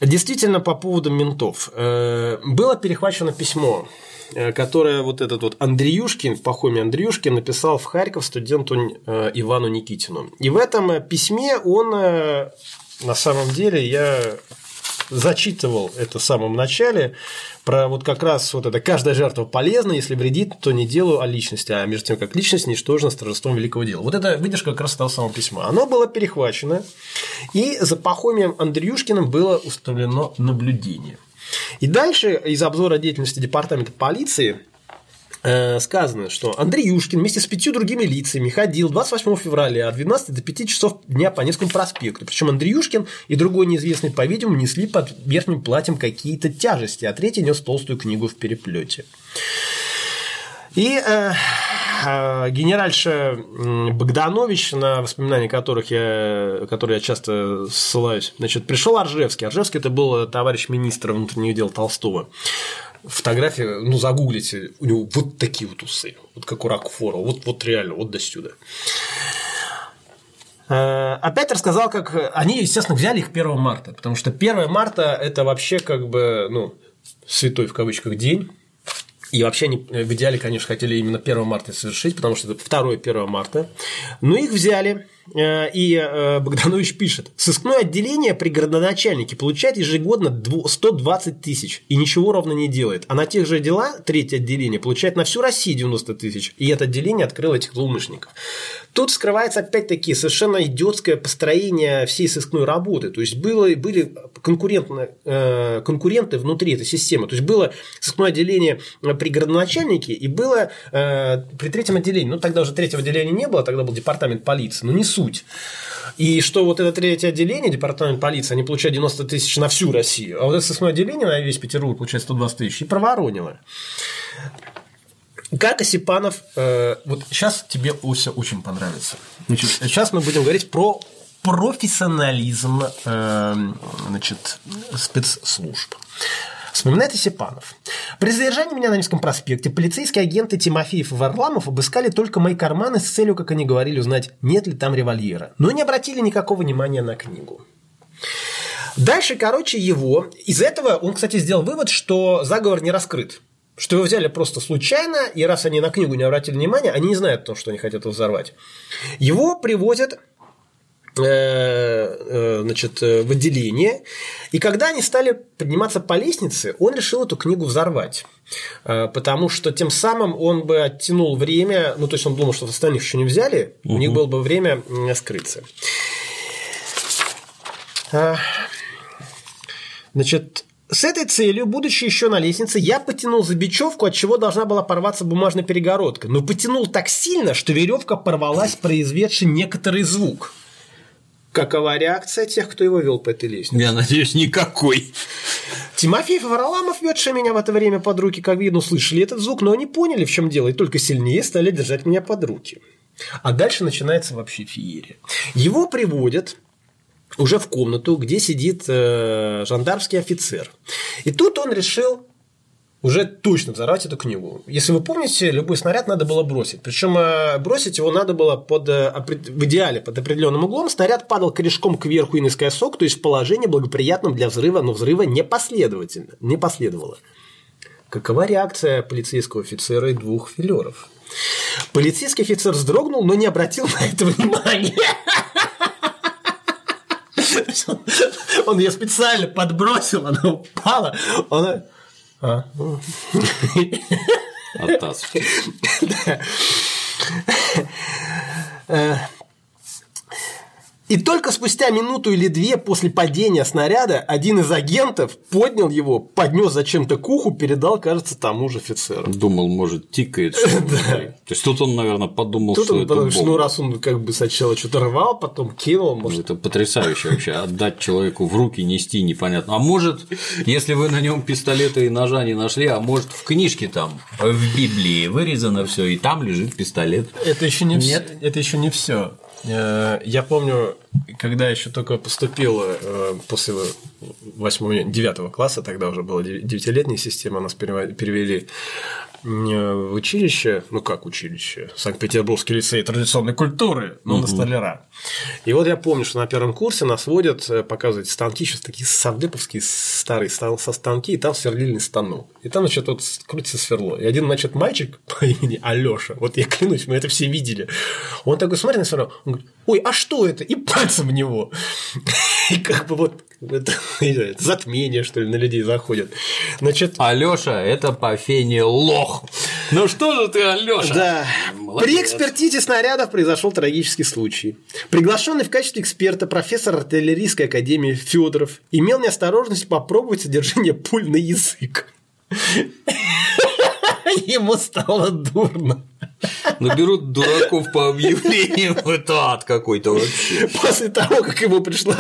Действительно, по поводу ментов. Э, Было перехвачено письмо, э, которое вот этот вот Андреюшкин, в Пахоме Андреюшкин написал в Харьков студенту э, Ивану Никитину. И в этом э, письме он, э, на самом деле, я зачитывал это в самом начале, про вот как раз вот это «каждая жертва полезна, если вредит, то не делу, а личности, а между тем, как личность ничтожна с торжеством великого дела». Вот это выдержка как раз того самого письма. Оно было перехвачено, и за Пахомием Андреюшкиным было установлено наблюдение. И дальше из обзора деятельности департамента полиции э, сказано, что Андрей Юшкин вместе с пятью другими лицами ходил 28 февраля от 12 до 5 часов дня по Невскому проспекту. Причем Андрей Юшкин и другой неизвестный, по-видимому, несли под верхним платьем какие-то тяжести, а третий нес толстую книгу в переплете. И э, генеральша м, Богданович, на воспоминания которых я, которые я часто ссылаюсь, значит, пришел Аржевский. Аржевский это был товарищ министра внутренних дел Толстого. Фотография, ну, загуглите, у него вот такие вот усы, вот как у Рокфора, вот, вот реально, вот до сюда. Э, Опять рассказал, как они, естественно, взяли их 1 марта, потому что 1 марта – это вообще как бы, ну, святой в кавычках день. И вообще они в идеале, конечно, хотели именно 1 марта совершить, потому что это второе 1 марта. Но их взяли, э, и э, Богданович пишет, сыскное отделение при градоначальнике получает ежегодно дво- 120 тысяч и ничего ровно не делает. А на тех же дела третье отделение получает на всю Россию 90 тысяч. И это отделение открыло этих злоумышленников. Тут скрывается опять-таки совершенно идиотское построение всей сыскной работы. То есть было, были конкурентно, э, конкуренты внутри этой системы. То есть было сыскное отделение при градоначальнике и было э, при третьем отделении. Ну, тогда уже третьего отделения не было, тогда был департамент полиции, но не суть. И что вот это третье отделение, департамент полиции, они получают 90 тысяч на всю Россию, а вот это сыскное отделение на весь Петербург получает 120 тысяч и проворонило. Как Осипанов, э, вот сейчас тебе, Ося, очень понравится. Значит, сейчас мы будем говорить про профессионализм э, значит, спецслужб. Вспоминает Осипанов. При задержании меня на Невском проспекте полицейские агенты Тимофеев и Варламов обыскали только мои карманы с целью, как они говорили, узнать, нет ли там револьвера. Но не обратили никакого внимания на книгу. Дальше, короче, его... Из этого он, кстати, сделал вывод, что заговор не раскрыт. Что его взяли просто случайно, и раз они на книгу не обратили внимания, они не знают о том, что они хотят взорвать. Его привозят э, э, значит, э, в отделение. И когда они стали подниматься по лестнице, он решил эту книгу взорвать. Потому что тем самым он бы оттянул время, ну, то есть он думал, что остальных еще не взяли, у них было бы время скрыться. А, Значит, с этой целью, будучи еще на лестнице, я потянул за бечевку, от чего должна была порваться бумажная перегородка. Но потянул так сильно, что веревка порвалась, произведший некоторый звук. Какова реакция тех, кто его вел по этой лестнице? Я надеюсь, никакой. Тимофеев и Варламов, ведшие меня в это время под руки, как видно, услышали этот звук, но они поняли, в чем дело, и только сильнее стали держать меня под руки. А дальше начинается вообще феерия. Его приводят уже в комнату, где сидит э, жандармский офицер. И тут он решил уже точно взорвать эту книгу. Если вы помните, любой снаряд надо было бросить. Причем э, бросить его надо было под, э, в идеале под определенным углом. Снаряд падал корешком кверху и наискосок, то есть в положении благоприятном для взрыва, но взрыва не последовательно, не последовало. Какова реакция полицейского офицера и двух филеров? Полицейский офицер вздрогнул, но не обратил на это внимания. <laughs> Он ее специально подбросил, она упала. Она... А. Оттас. <laughs> Да. И только спустя минуту или две после падения снаряда один из агентов поднял его, поднес зачем-то к уху, передал, кажется, тому же офицеру. Думал, может, тикает. что-то. <laughs> То есть тут он, наверное, подумал, Тут что он это подумал, что ну раз он как бы сначала что-то рвал, потом кинул, Ну, может, Это потрясающе вообще. Отдать человеку в руки, нести непонятно. А может, если вы на нем пистолета и ножа не нашли, а может в книжке там, в Библии вырезано все, и там лежит пистолет. Это еще не Нет? все. Это еще не все. Я помню, когда еще только поступил э, после 8 9 класса, тогда уже была 9-летняя система, нас перевели. э, в училище, ну как училище, Санкт-Петербургский лицей традиционной культуры, но на столяра. И вот я помню, что на первом курсе нас водят э, показывать станки, сейчас такие савдеповские старые со станки, и там сверлильный станок. И там, значит, вот крутится сверло. И один, значит, мальчик <laughs> по имени Алёша, вот я клянусь, мы это все видели, он такой смотрит на сверло, он говорит, ой, а что это? И пальцем в него. И как бы вот это, знаю, затмение, что ли, на людей заходит. Значит, Алёша, это по фене лох. Ну что же ты, Алёша? Да. Молодец. При экспертизе снарядов произошел трагический случай. Приглашенный в качестве эксперта профессор артиллерийской академии Федоров имел неосторожность попробовать содержание пуль на язык. <laughs> Ему стало дурно. Наберут дураков по объявлениям, <laughs> это ад какой-то вообще. После того, как ему пришла,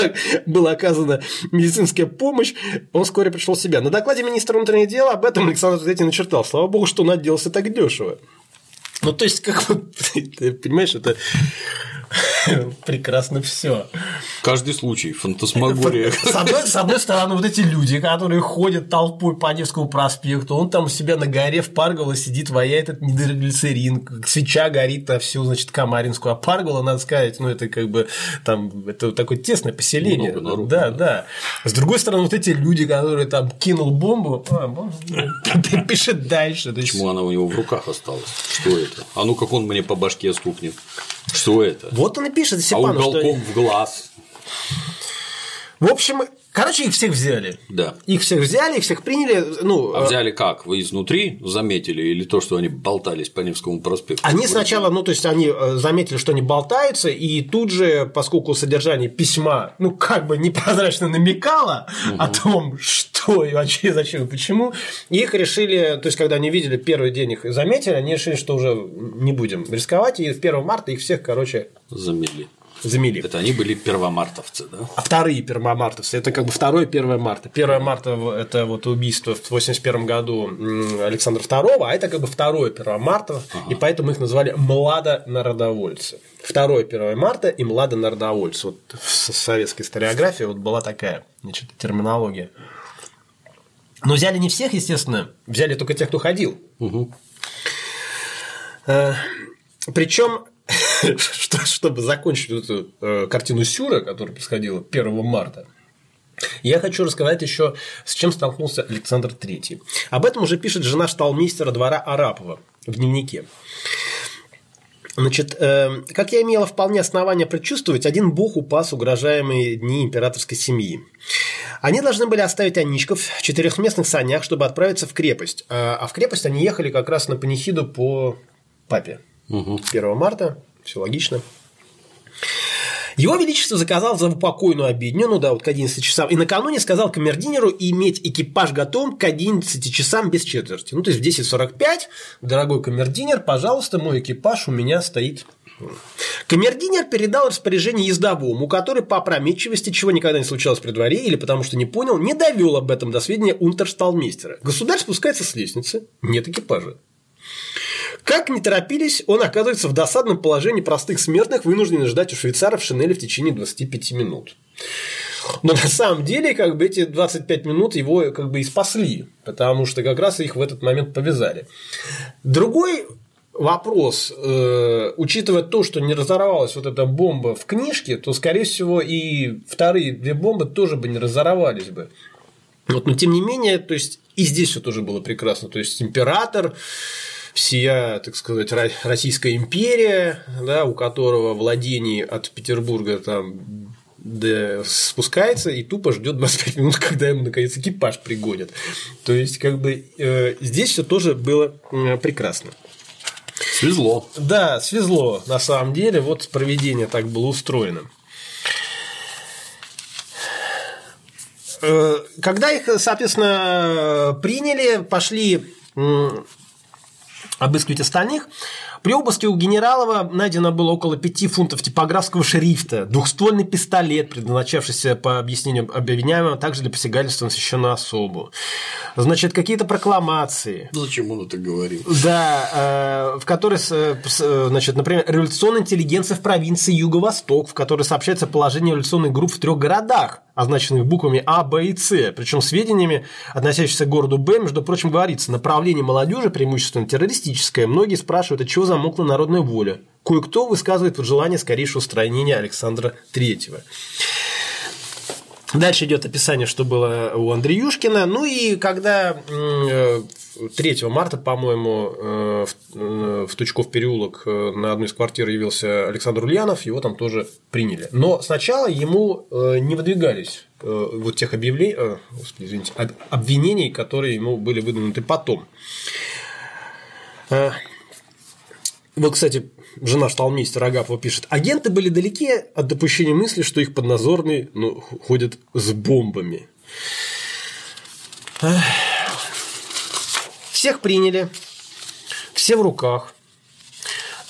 была оказана медицинская помощь, он вскоре пришел в себя. На докладе министра внутренних дел об этом Александр Третий начертал. Слава богу, что он отделался так дешево. Ну, то есть, как бы, <laughs> ты понимаешь, это <laughs> прекрасно все. Каждый случай, фантасмагория. С одной, с одной стороны, вот эти люди, которые ходят толпой по Невскому проспекту, он там у себя на горе в Парголо сидит, ваяет этот нидроглицерин, свеча горит на всю, значит, Камаринскую. А Парголо, надо сказать, ну, это как бы там, это такое тесное поселение. Много народу, да, да. С другой стороны, вот эти люди, которые там кинул бомбу, а, <laughs> пишет дальше. Почему она у него в руках осталась? Что это? А ну как он мне по башке стукнет? Что это? Вот он и пишет А Степану, что... уголком в глаз. В общем, короче, их всех взяли. Да. Их всех взяли, их всех приняли. Ну, А взяли как? Вы изнутри заметили или то, что они болтались по Невскому проспекту? Они сначала, ну, то есть они э, заметили, что они болтаются, и тут же, поскольку содержание письма, ну, как бы непрозрачно намекало о том, что и вообще, зачем и почему, их решили, то есть, когда они видели первый день их заметили, они решили, что уже не будем рисковать, и 1 марта их всех, короче, Замели. Замели. Это они были первомартовцы, да? А вторые первомартовцы, это как бы второе 1 марта. 1 марта – это вот убийство в 81 году Александра II, а это как бы второе 1 марта, и поэтому их назвали младонародовольцы. Второе 1 марта и младонародовольцы. Вот в советской историографии вот была такая значит, терминология. Но взяли не всех, естественно, взяли только тех, кто ходил. Причем, чтобы закончить эту э, картину Сюра, которая происходила 1 марта, я хочу рассказать еще, с чем столкнулся Александр III. Об этом уже пишет жена шталмейстера двора Арапова в дневнике. Значит, э, как я имела вполне основания предчувствовать, один бог упас угрожаемые дни императорской семьи. Они должны были оставить Аничков в четырехместных санях, чтобы отправиться в крепость. А а в крепость они ехали как раз на панихиду по папе. 1 марта, все логично. Его Величество заказал за упокойную обедню, ну да, вот к 11 часам, и накануне сказал камердинеру иметь экипаж готовым к 11 часам без четверти. Ну, то есть в 10.45, дорогой камердинер, пожалуйста, мой экипаж у меня стоит. Камердинер передал распоряжение ездовому, который по опрометчивости, чего никогда не случалось при дворе, или потому что не понял, не довел об этом до сведения унтершталмейстера. Государь спускается с лестницы, нет экипажа. Как не торопились, он оказывается в досадном положении простых смертных, вынуждены ждать у швейцара в шинели в течение 25 минут. Но на самом деле, как бы эти 25 минут его как бы и спасли, потому что как раз их в этот момент повязали. Другой вопрос, э, учитывая то, что не разорвалась вот эта бомба в книжке, то, скорее всего, и вторые две бомбы тоже бы не разорвались бы. Вот, но тем не менее, то есть и здесь все тоже было прекрасно. То есть император, всея, так сказать, Ро- Российская империя, да, у которого владений от Петербурга там да, спускается и тупо ждет 25 минут, <laughs> когда ему наконец экипаж пригонят. То есть, как бы э, здесь все тоже было э, прекрасно. Свезло. Да, свезло на самом деле. Вот проведение так было устроено. Э, Когда их, соответственно, приняли, пошли обыскивать остальных, при обыске у Генералова найдено было около 5 фунтов типографского шрифта, двухствольный пистолет, предназначавшийся по объяснению обвиняемого также для посягательства на священную особу. Значит, какие-то прокламации. Зачем он это говорил? Да, э, в которой, с- э, значит, например, революционная интеллигенция в провинции Юго-Восток, в которой сообщается положение революционных групп в трех городах, означенных буквами А, Б и С. Причем сведениями, относящимися к городу Б, между прочим, говорится, направление молодежи преимущественно террористическое. Многие спрашивают, от чего замокла народная воля. Кое-кто высказывает желание скорейшего устранения Александра Третьего. Дальше идет описание, что было у Андреюшкина. Ну и когда м, э, 3 марта, по-моему, э, в, э, в Тучков переулок на одну из квартир явился Александр Ульянов, его там тоже приняли. Но сначала ему не выдвигались вот тех объявлений, извините, об- обвинений, которые ему были выдвинуты потом. Вот, кстати, жена шталмейстера Агапова пишет, агенты были далеки от допущения мысли, что их подназорные ну, ходят с бомбами. Всех приняли, все в руках.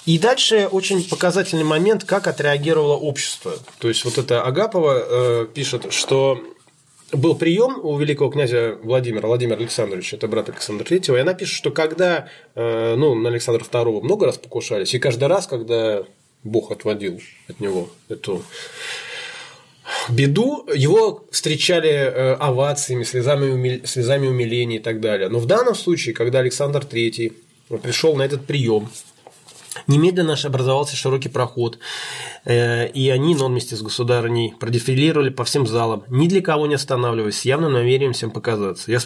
И дальше очень показательный момент, как отреагировало общество. То есть, вот это Агапова э, пишет, что был прием у великого князя Владимира, Владимира Александровича, это брат Александра Третьего, и она пишет, что когда э, ну, на Александра Второго много раз покушались, и каждый раз, когда Бог отводил от него эту беду, его встречали э, овациями, слезами, умил- слезами умиления и так далее. Но в данном случае, когда Александр Третий пришел на этот прием, Немедленно аж образовался широкий проход, э, и они, но вместе с государыней, продефилировали по всем залам, ни для кого не останавливаясь, с явным намерением всем показаться. Я...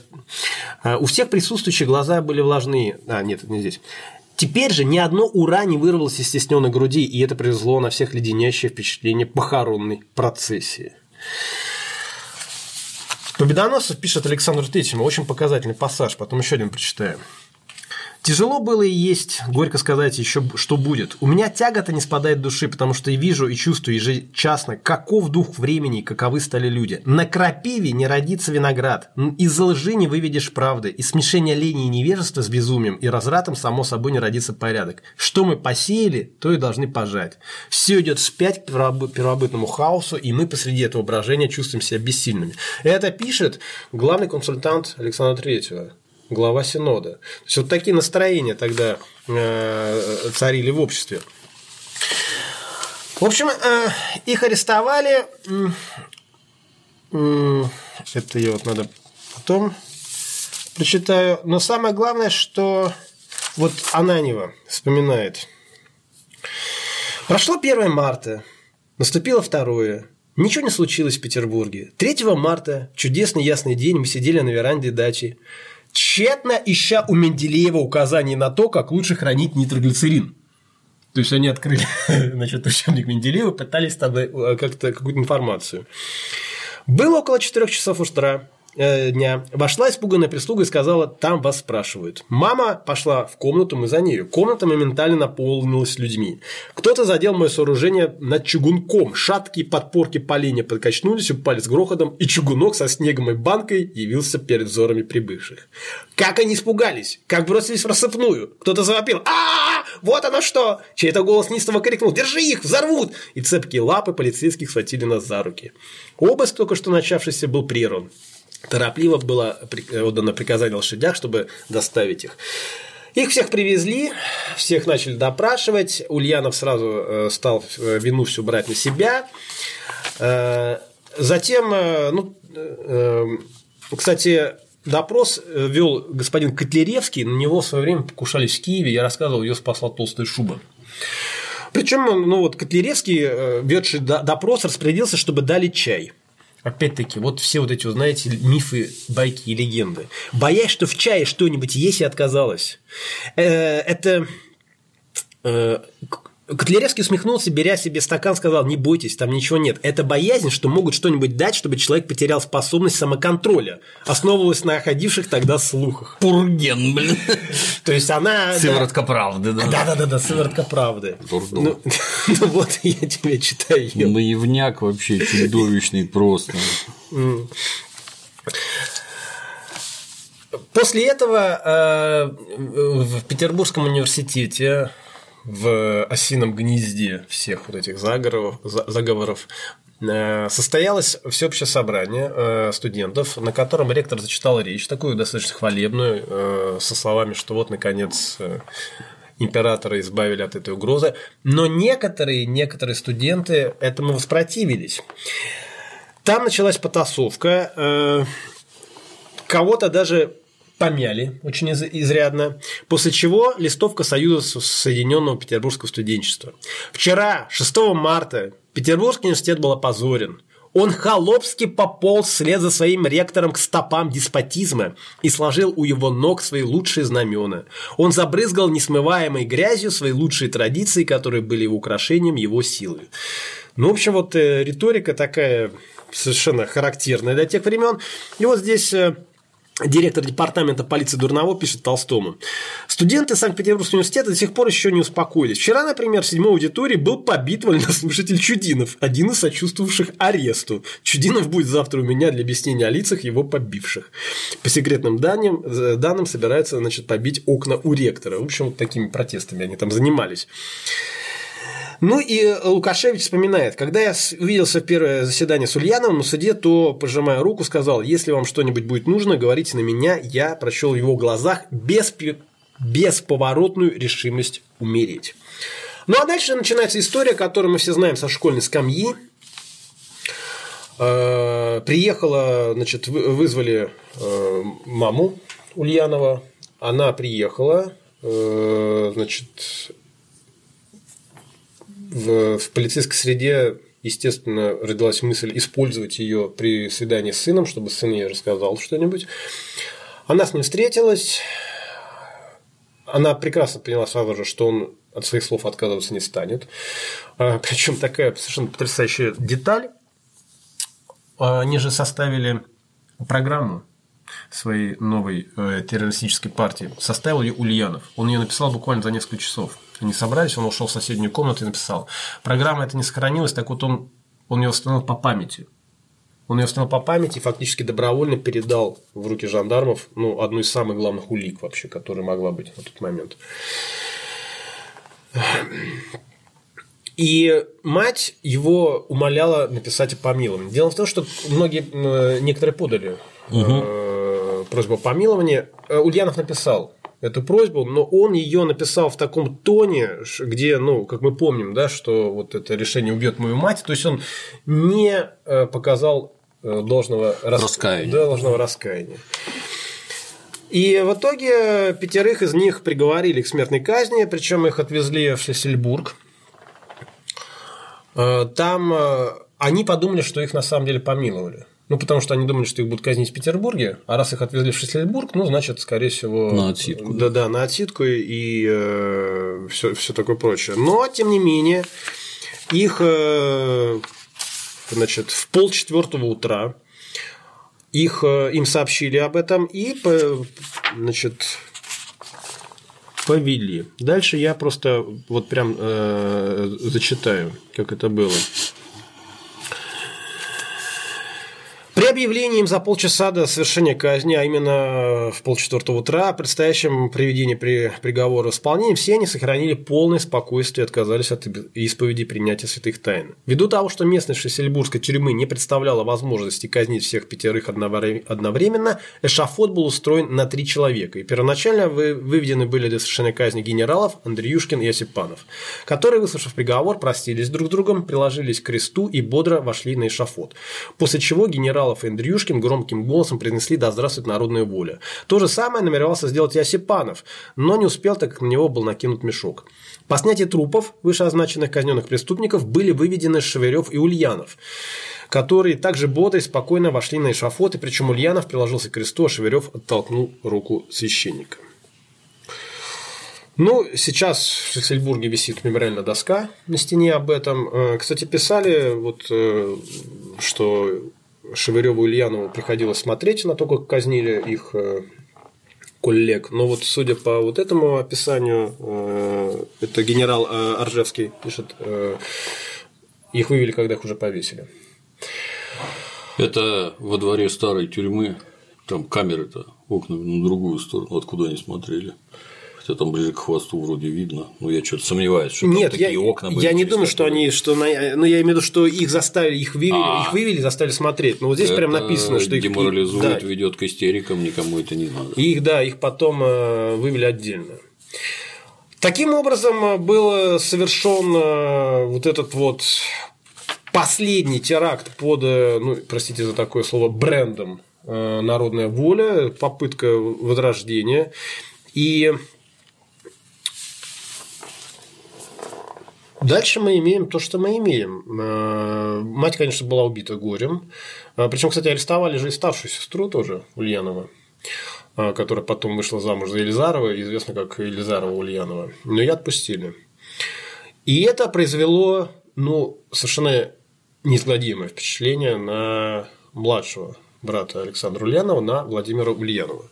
э, У всех присутствующих глаза были влажные. А, нет, не здесь. Теперь же ни одно «ура» не вырвалось из стесненной груди, и это произвело на всех леденящее впечатление похоронной процессии. Победоносцев пишет Александр Третьему, очень показательный пассаж, потом еще один прочитаем. Тяжело было и есть, горько сказать, еще что будет. У меня тяга-то не спадает души, потому что я вижу и чувствую ежечасно, каков дух времени и каковы стали люди. На крапиве не родится виноград, из лжи не выведешь правды, из смешения лени и невежества с безумием и развратом само собой не родится порядок. Что мы посеяли, то и должны пожать. Все идет вспять к первобы- первобытному хаосу, и мы посреди этого брожения чувствуем себя бессильными. Это пишет главный консультант Александра Третьего глава Синода. То есть вот такие настроения тогда э, царили в обществе. В общем, э, их арестовали. Это я вот надо потом прочитаю. Но самое главное, что вот Ананева вспоминает. Прошло 1 марта, наступило 2 Ничего не случилось в Петербурге. 3 марта, чудесный ясный день, мы сидели на веранде дачи, тщетно ища у Менделеева указаний на то, как лучше хранить нитроглицерин. То есть они открыли <laughs> значит, учебник Менделеева, пытались там э, как-то какую-то информацию. Было около 4 часов утра э, дня. Вошла испуганная прислуга и сказала, там вас спрашивают. Мама пошла в комнату, мы за нею. Комната моментально наполнилась людьми. Кто-то задел мое сооружение над чугунком. Шаткие подпорки поленья подкачнулись, упали с грохотом, и чугунок со снегом и банкой явился перед взорами прибывших. Как они испугались! Как бросились в рассыпную! Кто-то завопил а Вот оно что! Чей-то голос неистово крикнул «Держи их! Взорвут!» И цепкие лапы полицейских схватили нас за руки. Обыск, только что начавшийся, был прерван. Торопливо было отдано приказание лошадях, чтобы доставить их. Их всех привезли, всех начали допрашивать. Ульянов сразу э, стал э, вину всю брать на себя. Э, Затем, ну, кстати, допрос вел господин Котляревский, на него в свое время покушались в Киеве, я рассказывал, ее спасла толстая шуба. Причем, ну вот Котляревский, ведший до- допрос, распорядился, чтобы дали чай. Опять-таки, вот все вот эти, вот, знаете, мифы, байки и легенды. Боясь, что в чае что-нибудь есть, и отказалась. Э, Это э, Котляревский усмехнулся, беря себе стакан, сказал, не бойтесь, там ничего нет. Это боязнь, что могут что-нибудь дать, чтобы человек потерял способность самоконтроля, основывалась на ходивших тогда слухах. Пурген, блин. То есть она... Сыворотка правды, да. Да-да-да, сыворотка правды. Дурдом. Ну, <laughs> ну вот, я тебе читаю. Наивняк вообще чудовищный просто. После этого э, в Петербургском университете в осином гнезде всех вот этих заговоров, за- заговоров э, состоялось всеобщее собрание э, студентов, на котором ректор зачитал речь, такую достаточно хвалебную, э, со словами, что вот, наконец, императора избавили от этой угрозы. Но некоторые, некоторые студенты этому воспротивились. Там началась потасовка. Кого-то даже помяли очень из- изрядно, после чего листовка Союза Соединенного Петербургского студенчества. Вчера, 6 марта, Петербургский университет был опозорен. Он холопски пополз вслед за своим ректором к стопам деспотизма и сложил у его ног свои лучшие знамена. Он забрызгал несмываемой грязью свои лучшие традиции, которые были украшением его силы. Ну, в общем, вот э, риторика такая совершенно характерная для тех времен. И вот здесь э, Директор департамента полиции Дурново пишет Толстому. Студенты Санкт-Петербургского университета до сих пор еще не успокоились. Вчера, например, в седьмой аудитории был побит военнослушатель Чудинов, один из сочувствовавших аресту. Чудинов будет завтра у меня для объяснения о лицах его побивших. По секретным данным, э, данным собираются значит, побить окна у ректора. В общем, вот такими протестами они там занимались. Ну и Лукашевич вспоминает, когда я увиделся в первое заседание с Ульяновым на суде, то, пожимая руку, сказал, если вам что-нибудь будет нужно, говорите на меня, я прочел в его глазах беспе- бесповоротную решимость умереть. Ну а дальше начинается история, которую мы все знаем со школьной скамьи. Э, Приехала, значит, вы- вызвали э, маму Ульянова, она приехала, э, значит, в, в полицейской среде, естественно, родилась мысль использовать ее при свидании с сыном, чтобы сын ей рассказал что-нибудь. Она с ним встретилась. Она прекрасно поняла сразу же, что он от своих слов отказываться не станет. Причем такая совершенно потрясающая деталь. Они же составили программу своей новой э, террористической партии. Составил ее Ульянов. Он ее написал буквально за несколько часов. Они собрались, он ушел в соседнюю комнату и написал. Программа эта не сохранилась, так вот он, он ее восстановил по памяти. Он ее восстановил по памяти и фактически добровольно передал в руки жандармов ну, одну из самых главных улик вообще, которая могла быть на тот момент. И мать его умоляла написать о помиловании. Дело в том, что многие, некоторые подали э, просьбу о помиловании. Э, Ульянов написал эту просьбу, но он ее написал в таком тоне, где, ну, как мы помним, да, что вот это решение убьет мою мать, то есть он не э, показал э, должного рас- Раскаяния. должного раскаяния. И в итоге пятерых из них приговорили к смертной казни, причем их отвезли в Шлиссельбург. Э, Там они подумали, что их на самом деле помиловали. Ну, потому что они думали, что их будут казнить в Петербурге, а раз их отвезли в Шлиссельбург, ну, значит, скорее всего... На отсидку, Да, да, на отсидку и все, все такое прочее. Но, тем не менее, их, э, значит, в полчетвертого утра их, э, им сообщили об этом и, по- значит, повели. Дальше я просто вот прям э, зачитаю, как это было. При объявлении им за полчаса до совершения казни, а именно в полчетвертого утра, предстоящем приведении при приговора в исполнении, все они сохранили полное спокойствие и отказались от исповеди принятия святых тайн. Ввиду того, что местность Шесельбургской тюрьмы не представляла возможности казнить всех пятерых одновре- одновременно, эшафот был устроен на три человека, и первоначально вы- выведены были для совершения казни генералов Андрюшкин и Осипанов, которые, выслушав приговор, простились друг с другом, приложились к кресту и бодро вошли на эшафот. После чего генералов и Андрюшкин громким голосом произнесли «Да здравствует народная воля». То же самое намеревался сделать и Осипанов, но не успел, так как на него был накинут мешок. По снятии трупов вышеозначенных казненных преступников были выведены Шеверев и Ульянов, которые также бодро и спокойно вошли на эшафот, причем Ульянов приложился к кресту, а Шеверев оттолкнул руку священника. Ну, сейчас в Шлиссельбурге висит мемориальная доска на стене об этом. Э, Кстати, писали, вот, э, что Шевыреву Ульянову приходилось смотреть на то, как казнили их э, коллег. Но вот судя по вот этому описанию, э, это генерал Аржевский пишет, э, их вывели, когда их уже повесили. Это во дворе старой тюрьмы, там камеры-то окна на другую сторону, откуда они смотрели. Хотя там ближе к хвосту вроде видно. Но я что-то сомневаюсь, что Нет, там я, такие окна были. я не думаю, что они, что на, ну я имею в виду, что их заставили, их вывели, А. их вывели, заставили смотреть. Но вот здесь прям написано, что их деморализует, да, ведет к истерикам, никому это не надо. их, да, их потом э, вывели отдельно. Таким образом э, был совершен э, вот этот вот последний теракт под, ну, простите за такое слово, брендом «Народная воля», попытка возрождения. И Дальше мы имеем то, что мы имеем. Э, Мать, конечно, была убита горем. Причем, кстати, арестовали же и старшую сестру тоже, Ульянова, э, которая потом вышла замуж за Елизарова, известно как Елизарова Ульянова. Но ее отпустили. И это произвело ну, совершенно неизгладимое впечатление на младшего брата Александра Ульянова, на Владимира Ульянова.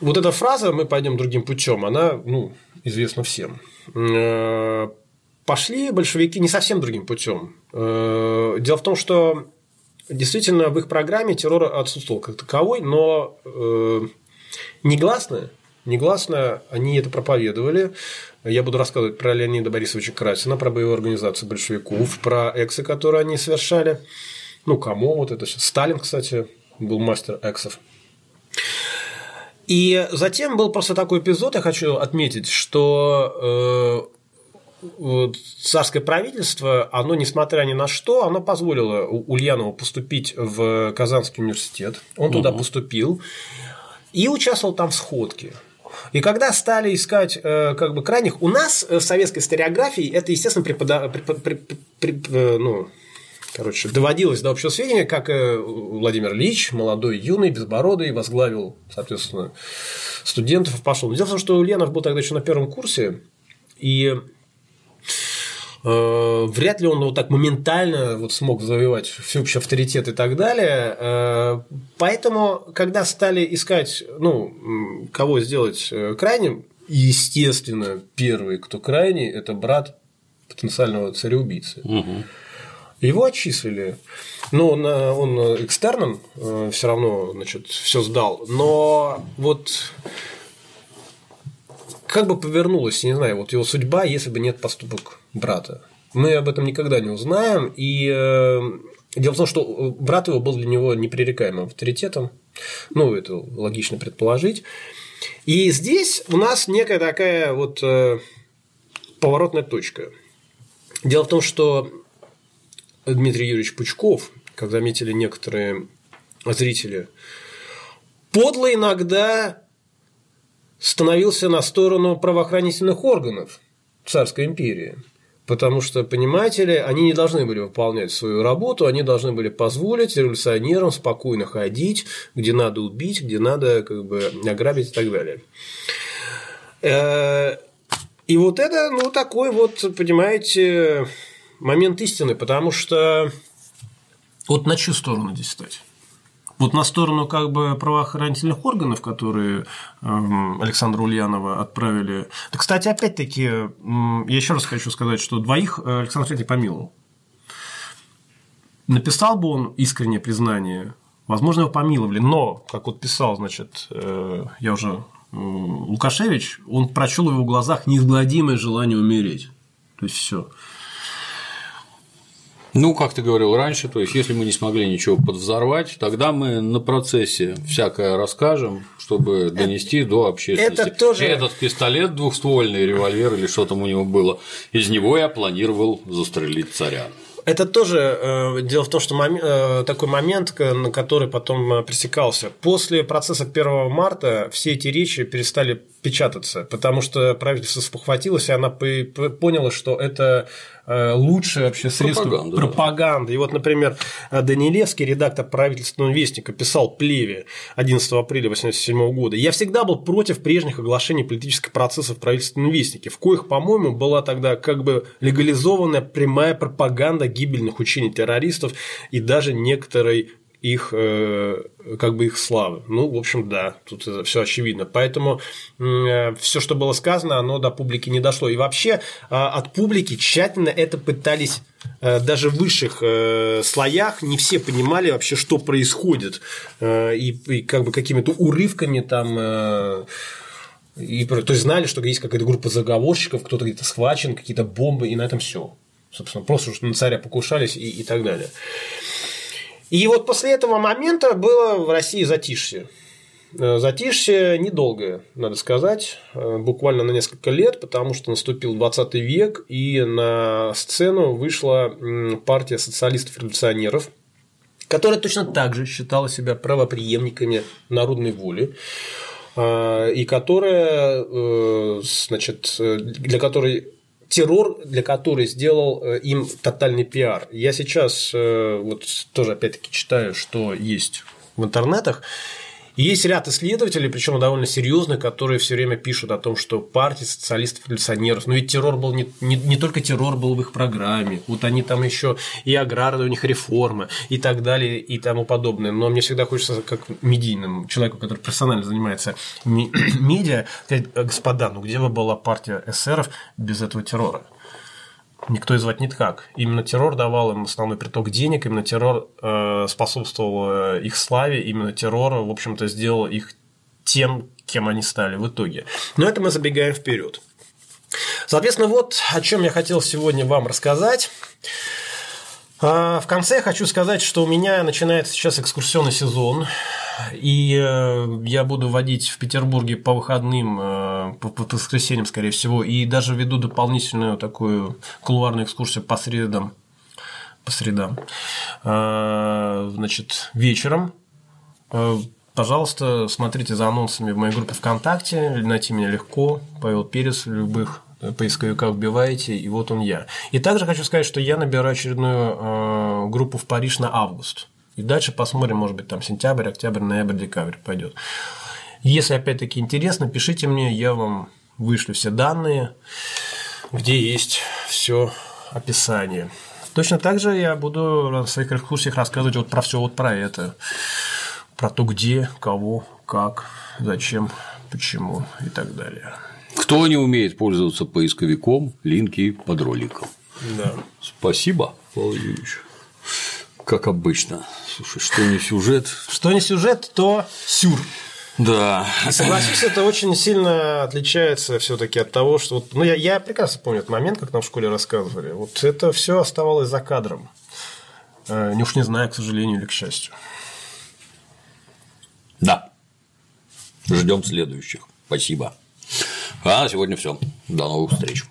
Вот эта фраза «мы пойдем другим путем», она ну, известна всем. Э, Пошли большевики не совсем другим путем. Э, Дело в том, что действительно в их программе террор отсутствовал как таковой, но э, негласно, негласно они это проповедовали. Я буду рассказывать про Леонида Борисовича Красина, про боевую организацию большевиков, про эксы, которые они совершали. Ну, кому вот это сейчас? Сталин, кстати, был мастер эксов. И затем был просто такой эпизод, я хочу отметить, что э, царское правительство, оно, несмотря ни на что, оно позволило Ульянову поступить в Казанский университет. Он туда поступил и участвовал там в сходке. И когда стали искать э, как бы крайних, у нас э, в советской историографии это, естественно, препода- препо- преп- преп- э, ну, короче, доводилось до общего сведения, как э, Владимир Ильич, молодой, юный, безбородый, возглавил, соответственно, студентов пошел. Но дело в том, что Ульянов был тогда еще на первом курсе, и э, вряд ли он вот так моментально вот смог завоевать всеобщий авторитет и так далее. Э, Поэтому, когда стали искать, ну, кого сделать крайним, естественно, первый, кто крайний, это брат потенциального цареубийцы. Его отчислили. Ну, он, э, он экстерном все равно, значит, все сдал. Но вот как бы повернулась, не знаю, вот его судьба, если бы нет поступок брата. Мы об этом никогда не узнаем. И э, дело в том, что брат его был для него непререкаемым авторитетом. Ну, это логично предположить. И здесь у нас некая такая вот э, поворотная точка. Дело в том, что Дмитрий Юрьевич Пучков, как заметили некоторые зрители, подло иногда становился на сторону правоохранительных органов царской империи. Потому что, понимаете ли, они не должны были выполнять свою работу, они должны были позволить революционерам спокойно ходить, где надо убить, где надо как бы ограбить и так далее. Э, И вот это, ну, такой вот, понимаете, момент истины, потому что Вот на чью сторону здесь стать? Вот на сторону как бы правоохранительных органов, которые эм, Александра Ульянова отправили. Да, кстати, опять-таки, я еще раз хочу сказать, что двоих э, Александр III помиловал. Написал бы он искреннее признание, возможно, его помиловали, но, как вот писал, значит, э, я уже Лукашевич, он прочел в его глазах неизгладимое желание умереть. То есть все. Ну, как ты говорил раньше, то есть, если мы не смогли ничего подвзорвать, тогда мы на процессе всякое расскажем, чтобы донести до общественности. это тоже- Этот пистолет двухствольный, револьвер или что там у него было, из него я планировал застрелить царя. Это тоже э, дело в том, что моме- э, такой момент, на который потом э, пресекался. После процесса 1 марта все эти речи перестали печататься, потому что правительство спохватилось, и она по- по- поняла, что это э, лучшее вообще средство Пропаганда, да. пропаганды. И вот, например, Данилевский, редактор правительственного вестника, писал Плеве 11 апреля 1987 года. «Я всегда был против прежних оглашений политических процессов в правительственном вестнике, в коих, по-моему, была тогда как бы легализованная прямая пропаганда гибельных учений террористов и даже некоторой их, э, как бы их славы. Ну, в общем, да, тут все очевидно. Поэтому все, что было сказано, оно до публики не дошло. И вообще а, от публики тщательно это пытались э, даже в высших э, слоях не все понимали вообще, что происходит, и, и как бы какими-то урывками там и, то есть знали, что есть какая-то группа заговорщиков, кто-то где-то схвачен, какие-то бомбы, и на этом все. Собственно, просто что на царя покушались и, и так далее. И вот после этого момента было в России затишье. Э, затишье недолгое, надо сказать, э, буквально на несколько лет, потому что наступил 20 век, и на сцену вышла партия социалистов-революционеров, которая точно так же считала себя правоприемниками народной воли, э, и которая, значит, для которой террор, для которой сделал э, им тотальный пиар. Я сейчас э, вот тоже опять-таки читаю, что есть в интернетах, есть ряд исследователей, причем довольно серьезных, которые все время пишут о том, что партия социалистов-революционеров, но ведь террор был не, не, не только террор был в их программе, вот они там еще и аграрная у них реформа и так далее и тому подобное. Но мне всегда хочется, как медийному человеку, который профессионально занимается <clears throat> медиа, сказать, господа, ну где бы была партия эсеров без этого террора? Никто и звать никак. Именно террор давал им основной приток денег, именно террор э, способствовал э, их славе, именно террор, в общем-то, сделал их тем, кем они стали в итоге. Но это мы забегаем вперед. Соответственно, вот о чем я хотел сегодня вам рассказать. А, в конце хочу сказать, что у меня начинается сейчас экскурсионный сезон, и э, я буду водить в Петербурге по выходным, э, по воскресеньям, скорее всего, и даже веду дополнительную такую кулуарную экскурсию по средам, по средам, а, значит, вечером. Э, пожалуйста, смотрите за анонсами в моей группе ВКонтакте, найти меня легко, Павел Перес любых поисковика вбиваете, и вот он я. И также хочу сказать, что я набираю очередную э, группу в Париж на август. И дальше посмотрим, может быть, там сентябрь, октябрь, ноябрь, декабрь пойдет. Если опять-таки интересно, пишите мне, я вам вышлю все данные, где есть все описание. Точно так же я буду в своих экскурсиях рассказывать вот про все вот про это. Про то, где, кого, как, зачем, почему и так далее. Кто не умеет пользоваться поисковиком, линки под роликом. Да. Спасибо, Павел Юрьевич. Как обычно. Слушай, что не сюжет. Что не сюжет, то сюр. Да. И согласись, это очень сильно отличается все-таки от того, что вот, ну я, я прекрасно помню этот момент, как нам в школе рассказывали. Вот это все оставалось за кадром. Э, не уж не знаю, к сожалению или к счастью. Да. Ждем следующих. Спасибо. А на сегодня все. До новых встреч.